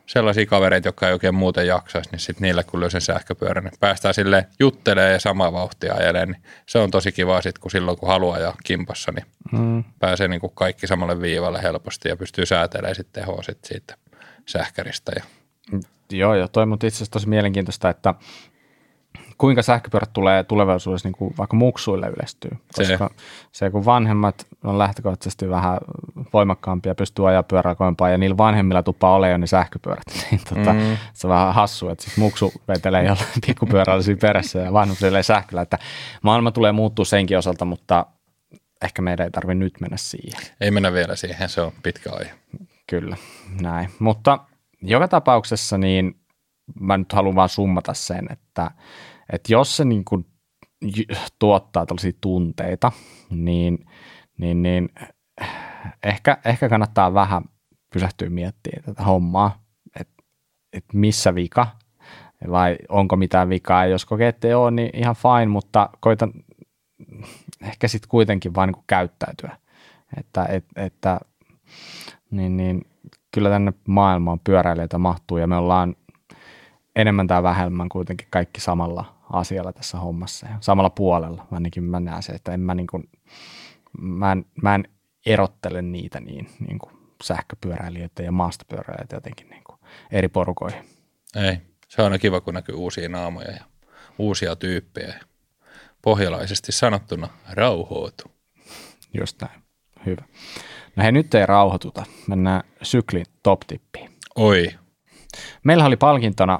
Speaker 2: sellaisia kavereita, jotka ei oikein muuten jaksaisi, niin sitten niillä kun sen sähköpyörän, niin päästään sille juttelee ja samaa vauhtia ajelee, niin se on tosi kiva sitten, kun silloin kun haluaa ja kimpassa, niin mm. pääsee niin kuin kaikki samalle viivalle helposti ja pystyy säätelemään sitten tehoa sit siitä sähkäristä. Ja.
Speaker 1: Joo, ja toi on itse asiassa tosi mielenkiintoista, että kuinka sähköpyörät tulee tulevaisuudessa niin kuin vaikka muksuille yleistyy. Koska se. se, kun vanhemmat on lähtökohtaisesti vähän voimakkaampia, pystyy ajaa pyörää kovempaa ja niillä vanhemmilla tuppaa olemaan ne sähköpyörät, niin tota, mm. se on vähän hassu, että sit muksu vetelee jollain pikkupyörällä siinä perässä ja vanhemmat sähköllä, että maailma tulee muuttua senkin osalta, mutta ehkä meidän ei tarvitse nyt mennä siihen.
Speaker 2: Ei mennä vielä siihen, se on pitkä aihe.
Speaker 1: Kyllä, näin. Mutta joka tapauksessa niin mä nyt haluan vaan summata sen, että että jos se niin kuin tuottaa tällaisia tunteita, niin, niin, niin ehkä, ehkä kannattaa vähän pysähtyä miettimään tätä hommaa, että et missä vika vai onko mitään vikaa. Jos kokee, että ei ole, niin ihan fine, mutta koitan ehkä sitten kuitenkin vain niin käyttäytyä. Että, et, että niin, niin, kyllä tänne maailmaan pyöräilijöitä mahtuu ja me ollaan enemmän tai vähemmän kuitenkin kaikki samalla asialla tässä hommassa ja samalla puolella. Ainakin mä näen se, että en mä, niin kuin, mä, en, mä en erottele niitä niin, niin kuin sähköpyöräilijöitä ja maastopyöräilijöitä jotenkin niin kuin eri porukoihin.
Speaker 2: Ei, se on aina kiva, kun näkyy uusia naamoja ja uusia tyyppejä. Pohjalaisesti sanottuna rauhoitu.
Speaker 1: Just näin. Hyvä. No hei, nyt ei rauhoituta. Mennään syklin top-tippiin.
Speaker 2: Oi.
Speaker 1: Meillä oli palkintona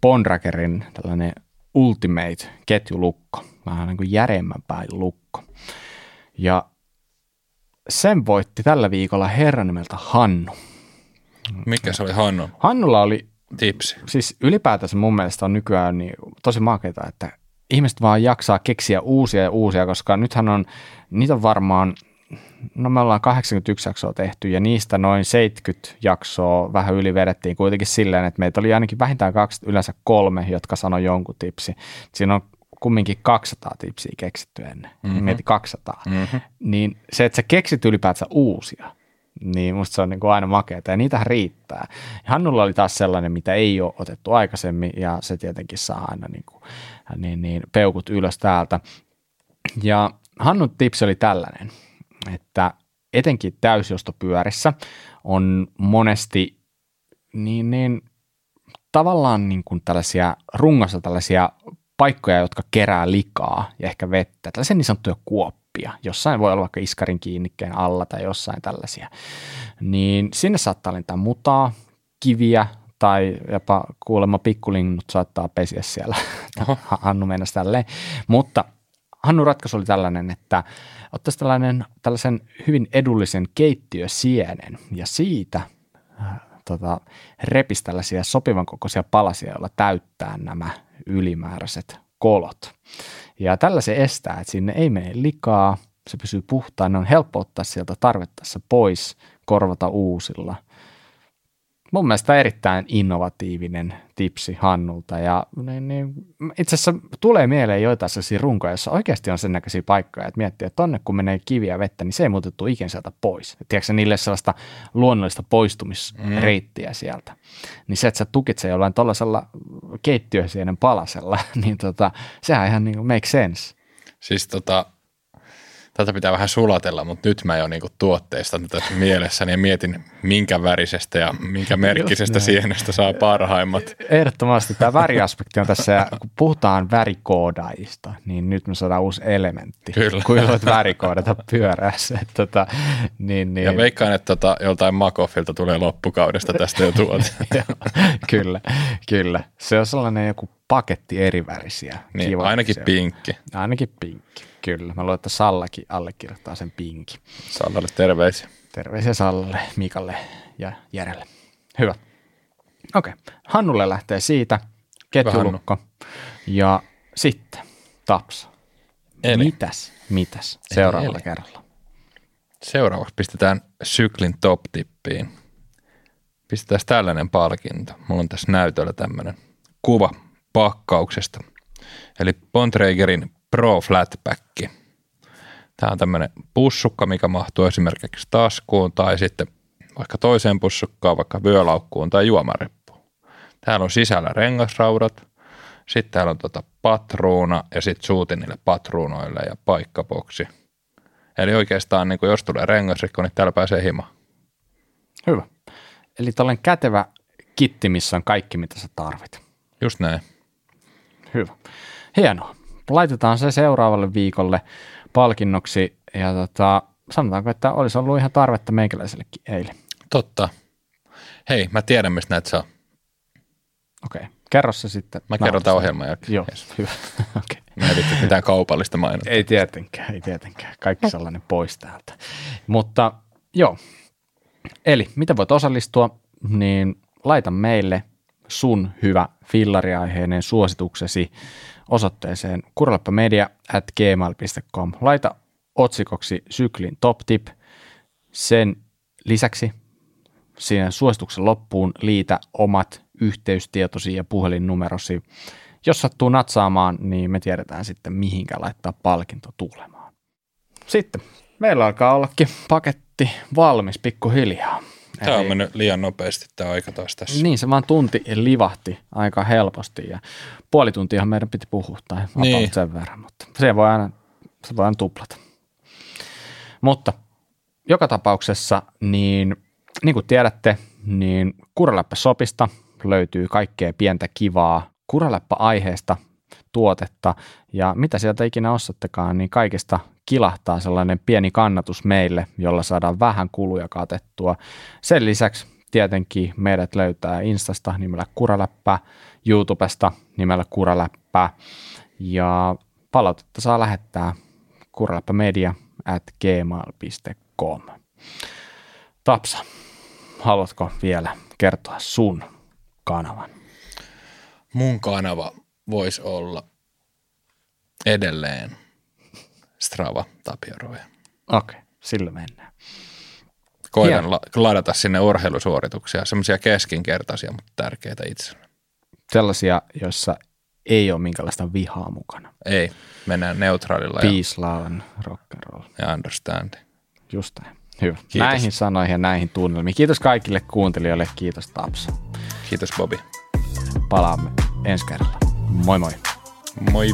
Speaker 1: Bondrakerin tällainen Ultimate ketjulukko, vähän niin kuin järemmän päin lukko. Ja sen voitti tällä viikolla herran nimeltä Hannu.
Speaker 2: Mikä se oli Hannu?
Speaker 1: Hannulla oli
Speaker 2: tipsi.
Speaker 1: Siis ylipäätänsä mun mielestä on nykyään niin tosi makeita, että ihmiset vaan jaksaa keksiä uusia ja uusia, koska nythän on, niitä on varmaan no me ollaan 81 jaksoa tehty ja niistä noin 70 jaksoa vähän yli vedettiin kuitenkin silleen, että meitä oli ainakin vähintään kaksi, yleensä kolme, jotka sanoi jonkun tipsi. Siinä on kumminkin 200 tipsiä keksitty ennen. Mm-hmm. Mieti 200. Mm-hmm. Niin se, että sä keksit ylipäätään uusia, niin musta se on niin kuin aina makeata ja niitähän riittää. Hannulla oli taas sellainen, mitä ei ole otettu aikaisemmin ja se tietenkin saa aina niin kuin, niin, niin, peukut ylös täältä. Ja Hannun tipsi oli tällainen – että etenkin täysjostopyörissä on monesti niin, niin tavallaan niin kuin tällaisia rungossa tällaisia paikkoja, jotka kerää likaa ja ehkä vettä, tällaisia niin sanottuja kuoppia. Jossain voi olla vaikka iskarin kiinnikkeen alla tai jossain tällaisia. Niin sinne saattaa lentää mutaa, kiviä tai jopa kuulemma pikkulinnut saattaa pesiä siellä. Hannu mennä tälleen. Mutta Hannu ratkaisu oli tällainen, että ottaisi tällainen, tällaisen hyvin edullisen keittiösienen ja siitä äh, tota, repisi tällaisia sopivan kokoisia palasia, joilla täyttää nämä ylimääräiset kolot. Ja tällä se estää, että sinne ei mene likaa, se pysyy puhtaana, on helppo ottaa sieltä tarvittaessa pois, korvata uusilla – mun mielestä erittäin innovatiivinen tipsi Hannulta ja niin, niin, itse asiassa tulee mieleen joitain sellaisia runkoja, joissa oikeasti on sen näköisiä paikkoja, että miettii, että tonne kun menee kiviä vettä, niin se ei muutettu ikinä sieltä pois. Et tiedätkö niille sellaista luonnollista poistumisreittiä mm. sieltä. Niin se, että sä tukitse jollain tuollaisella keittiösienen palasella, niin tota, sehän ihan niin kuin make sense.
Speaker 2: Siis tota, tätä pitää vähän sulatella, mutta nyt mä jo niinku tuotteista tätä mielessäni ja mietin, minkä värisestä ja minkä merkkisestä sienestä saa parhaimmat.
Speaker 1: Ehdottomasti tämä väriaspekti on tässä, ja kun puhutaan värikoodaista, niin nyt me saadaan uusi elementti.
Speaker 2: Kyllä.
Speaker 1: Kun voit värikoodata pyörässä. Tota, niin, niin.
Speaker 2: Ja veikkaan, että tota, joltain Makoffilta tulee loppukaudesta tästä jo tuote.
Speaker 1: kyllä, kyllä. Se on sellainen joku paketti eri värisiä.
Speaker 2: Niin, ainakin pinkki.
Speaker 1: Ainakin pinkki. Kyllä, mä luulen, että Sallakin allekirjoittaa sen pinki.
Speaker 2: Sallalle terveisiä.
Speaker 1: Terveisiä Sallalle, Mikalle ja Järelle. Hyvä. Okei, okay. Hannulle lähtee siitä ketjulukko ja sitten Tapsa.
Speaker 2: Eli.
Speaker 1: Mitäs, mitäs seuraavalla
Speaker 2: Eli.
Speaker 1: kerralla?
Speaker 2: Seuraavaksi pistetään syklin top-tippiin. Pistetään tällainen palkinto. Mulla on tässä näytöllä tämmöinen kuva pakkauksesta. Eli Bontragerin Pro Flatback. Tämä on tämmöinen pussukka, mikä mahtuu esimerkiksi taskuun tai sitten vaikka toiseen pussukkaan, vaikka vyölaukkuun tai juomareppuun. Täällä on sisällä rengasraudat, sitten täällä on tota patruuna ja sitten suuti niille patruunoille ja paikkaboksi. Eli oikeastaan niin jos tulee rengasrikko, niin täällä pääsee himaan.
Speaker 1: Hyvä. Eli tällainen kätevä kitti, missä on kaikki, mitä sä tarvit.
Speaker 2: Just näin.
Speaker 1: Hyvä. Hienoa. Laitetaan se seuraavalle viikolle palkinnoksi ja tota, sanotaanko, että olisi ollut ihan tarvetta meikäläisellekin eilen.
Speaker 2: Totta. Hei, mä tiedän, mistä näitä saa.
Speaker 1: Okei, okay. kerro se sitten.
Speaker 2: Mä kerron tämän ohjelman jälkeen.
Speaker 1: Joo,
Speaker 2: Yes.
Speaker 1: hyvä. okay.
Speaker 2: Mä en vittu mitään kaupallista mainita.
Speaker 1: Ei tietenkään, ei tietenkään. Kaikki sellainen pois täältä. Mutta joo, eli mitä voit osallistua, niin laita meille sun hyvä fillariaiheinen suosituksesi osoitteeseen kurleppamedia at gmail.com. Laita otsikoksi syklin top tip. Sen lisäksi siinä suosituksen loppuun liitä omat yhteystietosi ja puhelinnumerosi. Jos sattuu natsaamaan, niin me tiedetään sitten mihinkä laittaa palkinto tulemaan. Sitten meillä alkaa ollakin paketti valmis pikkuhiljaa.
Speaker 2: Tämä on mennyt liian nopeasti tämä aika taas tässä.
Speaker 1: niin, se vaan tunti livahti aika helposti ja puoli tuntiahan meidän piti puhua tai
Speaker 2: Niin.
Speaker 1: sen verran, mutta se voi aina, se voi aina tuplata. Mutta joka tapauksessa, niin, niin kuin tiedätte, niin Kuraläppä-sopista löytyy kaikkea pientä kivaa Kuraläppä-aiheesta tuotetta ja mitä sieltä ikinä ostattekaan, niin kaikista kilahtaa sellainen pieni kannatus meille, jolla saadaan vähän kuluja katettua. Sen lisäksi tietenkin meidät löytää Instasta nimellä Kuraläppä, YouTubesta nimellä Kuraläppä ja palautetta saa lähettää kuraläppämedia at gmail.com. Tapsa, haluatko vielä kertoa sun kanavan?
Speaker 2: Mun kanava voisi olla edelleen Strava Tapioroja.
Speaker 1: Okei, okay, sillä mennään.
Speaker 2: Koitan la- ladata sinne urheilusuorituksia, semmoisia keskinkertaisia, mutta tärkeitä itselle.
Speaker 1: Sellaisia, joissa ei ole minkäänlaista vihaa mukana.
Speaker 2: Ei, mennään neutraalilla ja,
Speaker 1: Peace, love and rock and roll.
Speaker 2: ja understanding.
Speaker 1: Just näin. Hyvä.
Speaker 2: Kiitos.
Speaker 1: Näihin sanoihin ja näihin tunnelmiin. Kiitos kaikille kuuntelijoille. Kiitos Tapsa.
Speaker 2: Kiitos Bobi.
Speaker 1: Palaamme ensi kerralla. Moi moi.
Speaker 2: Moi.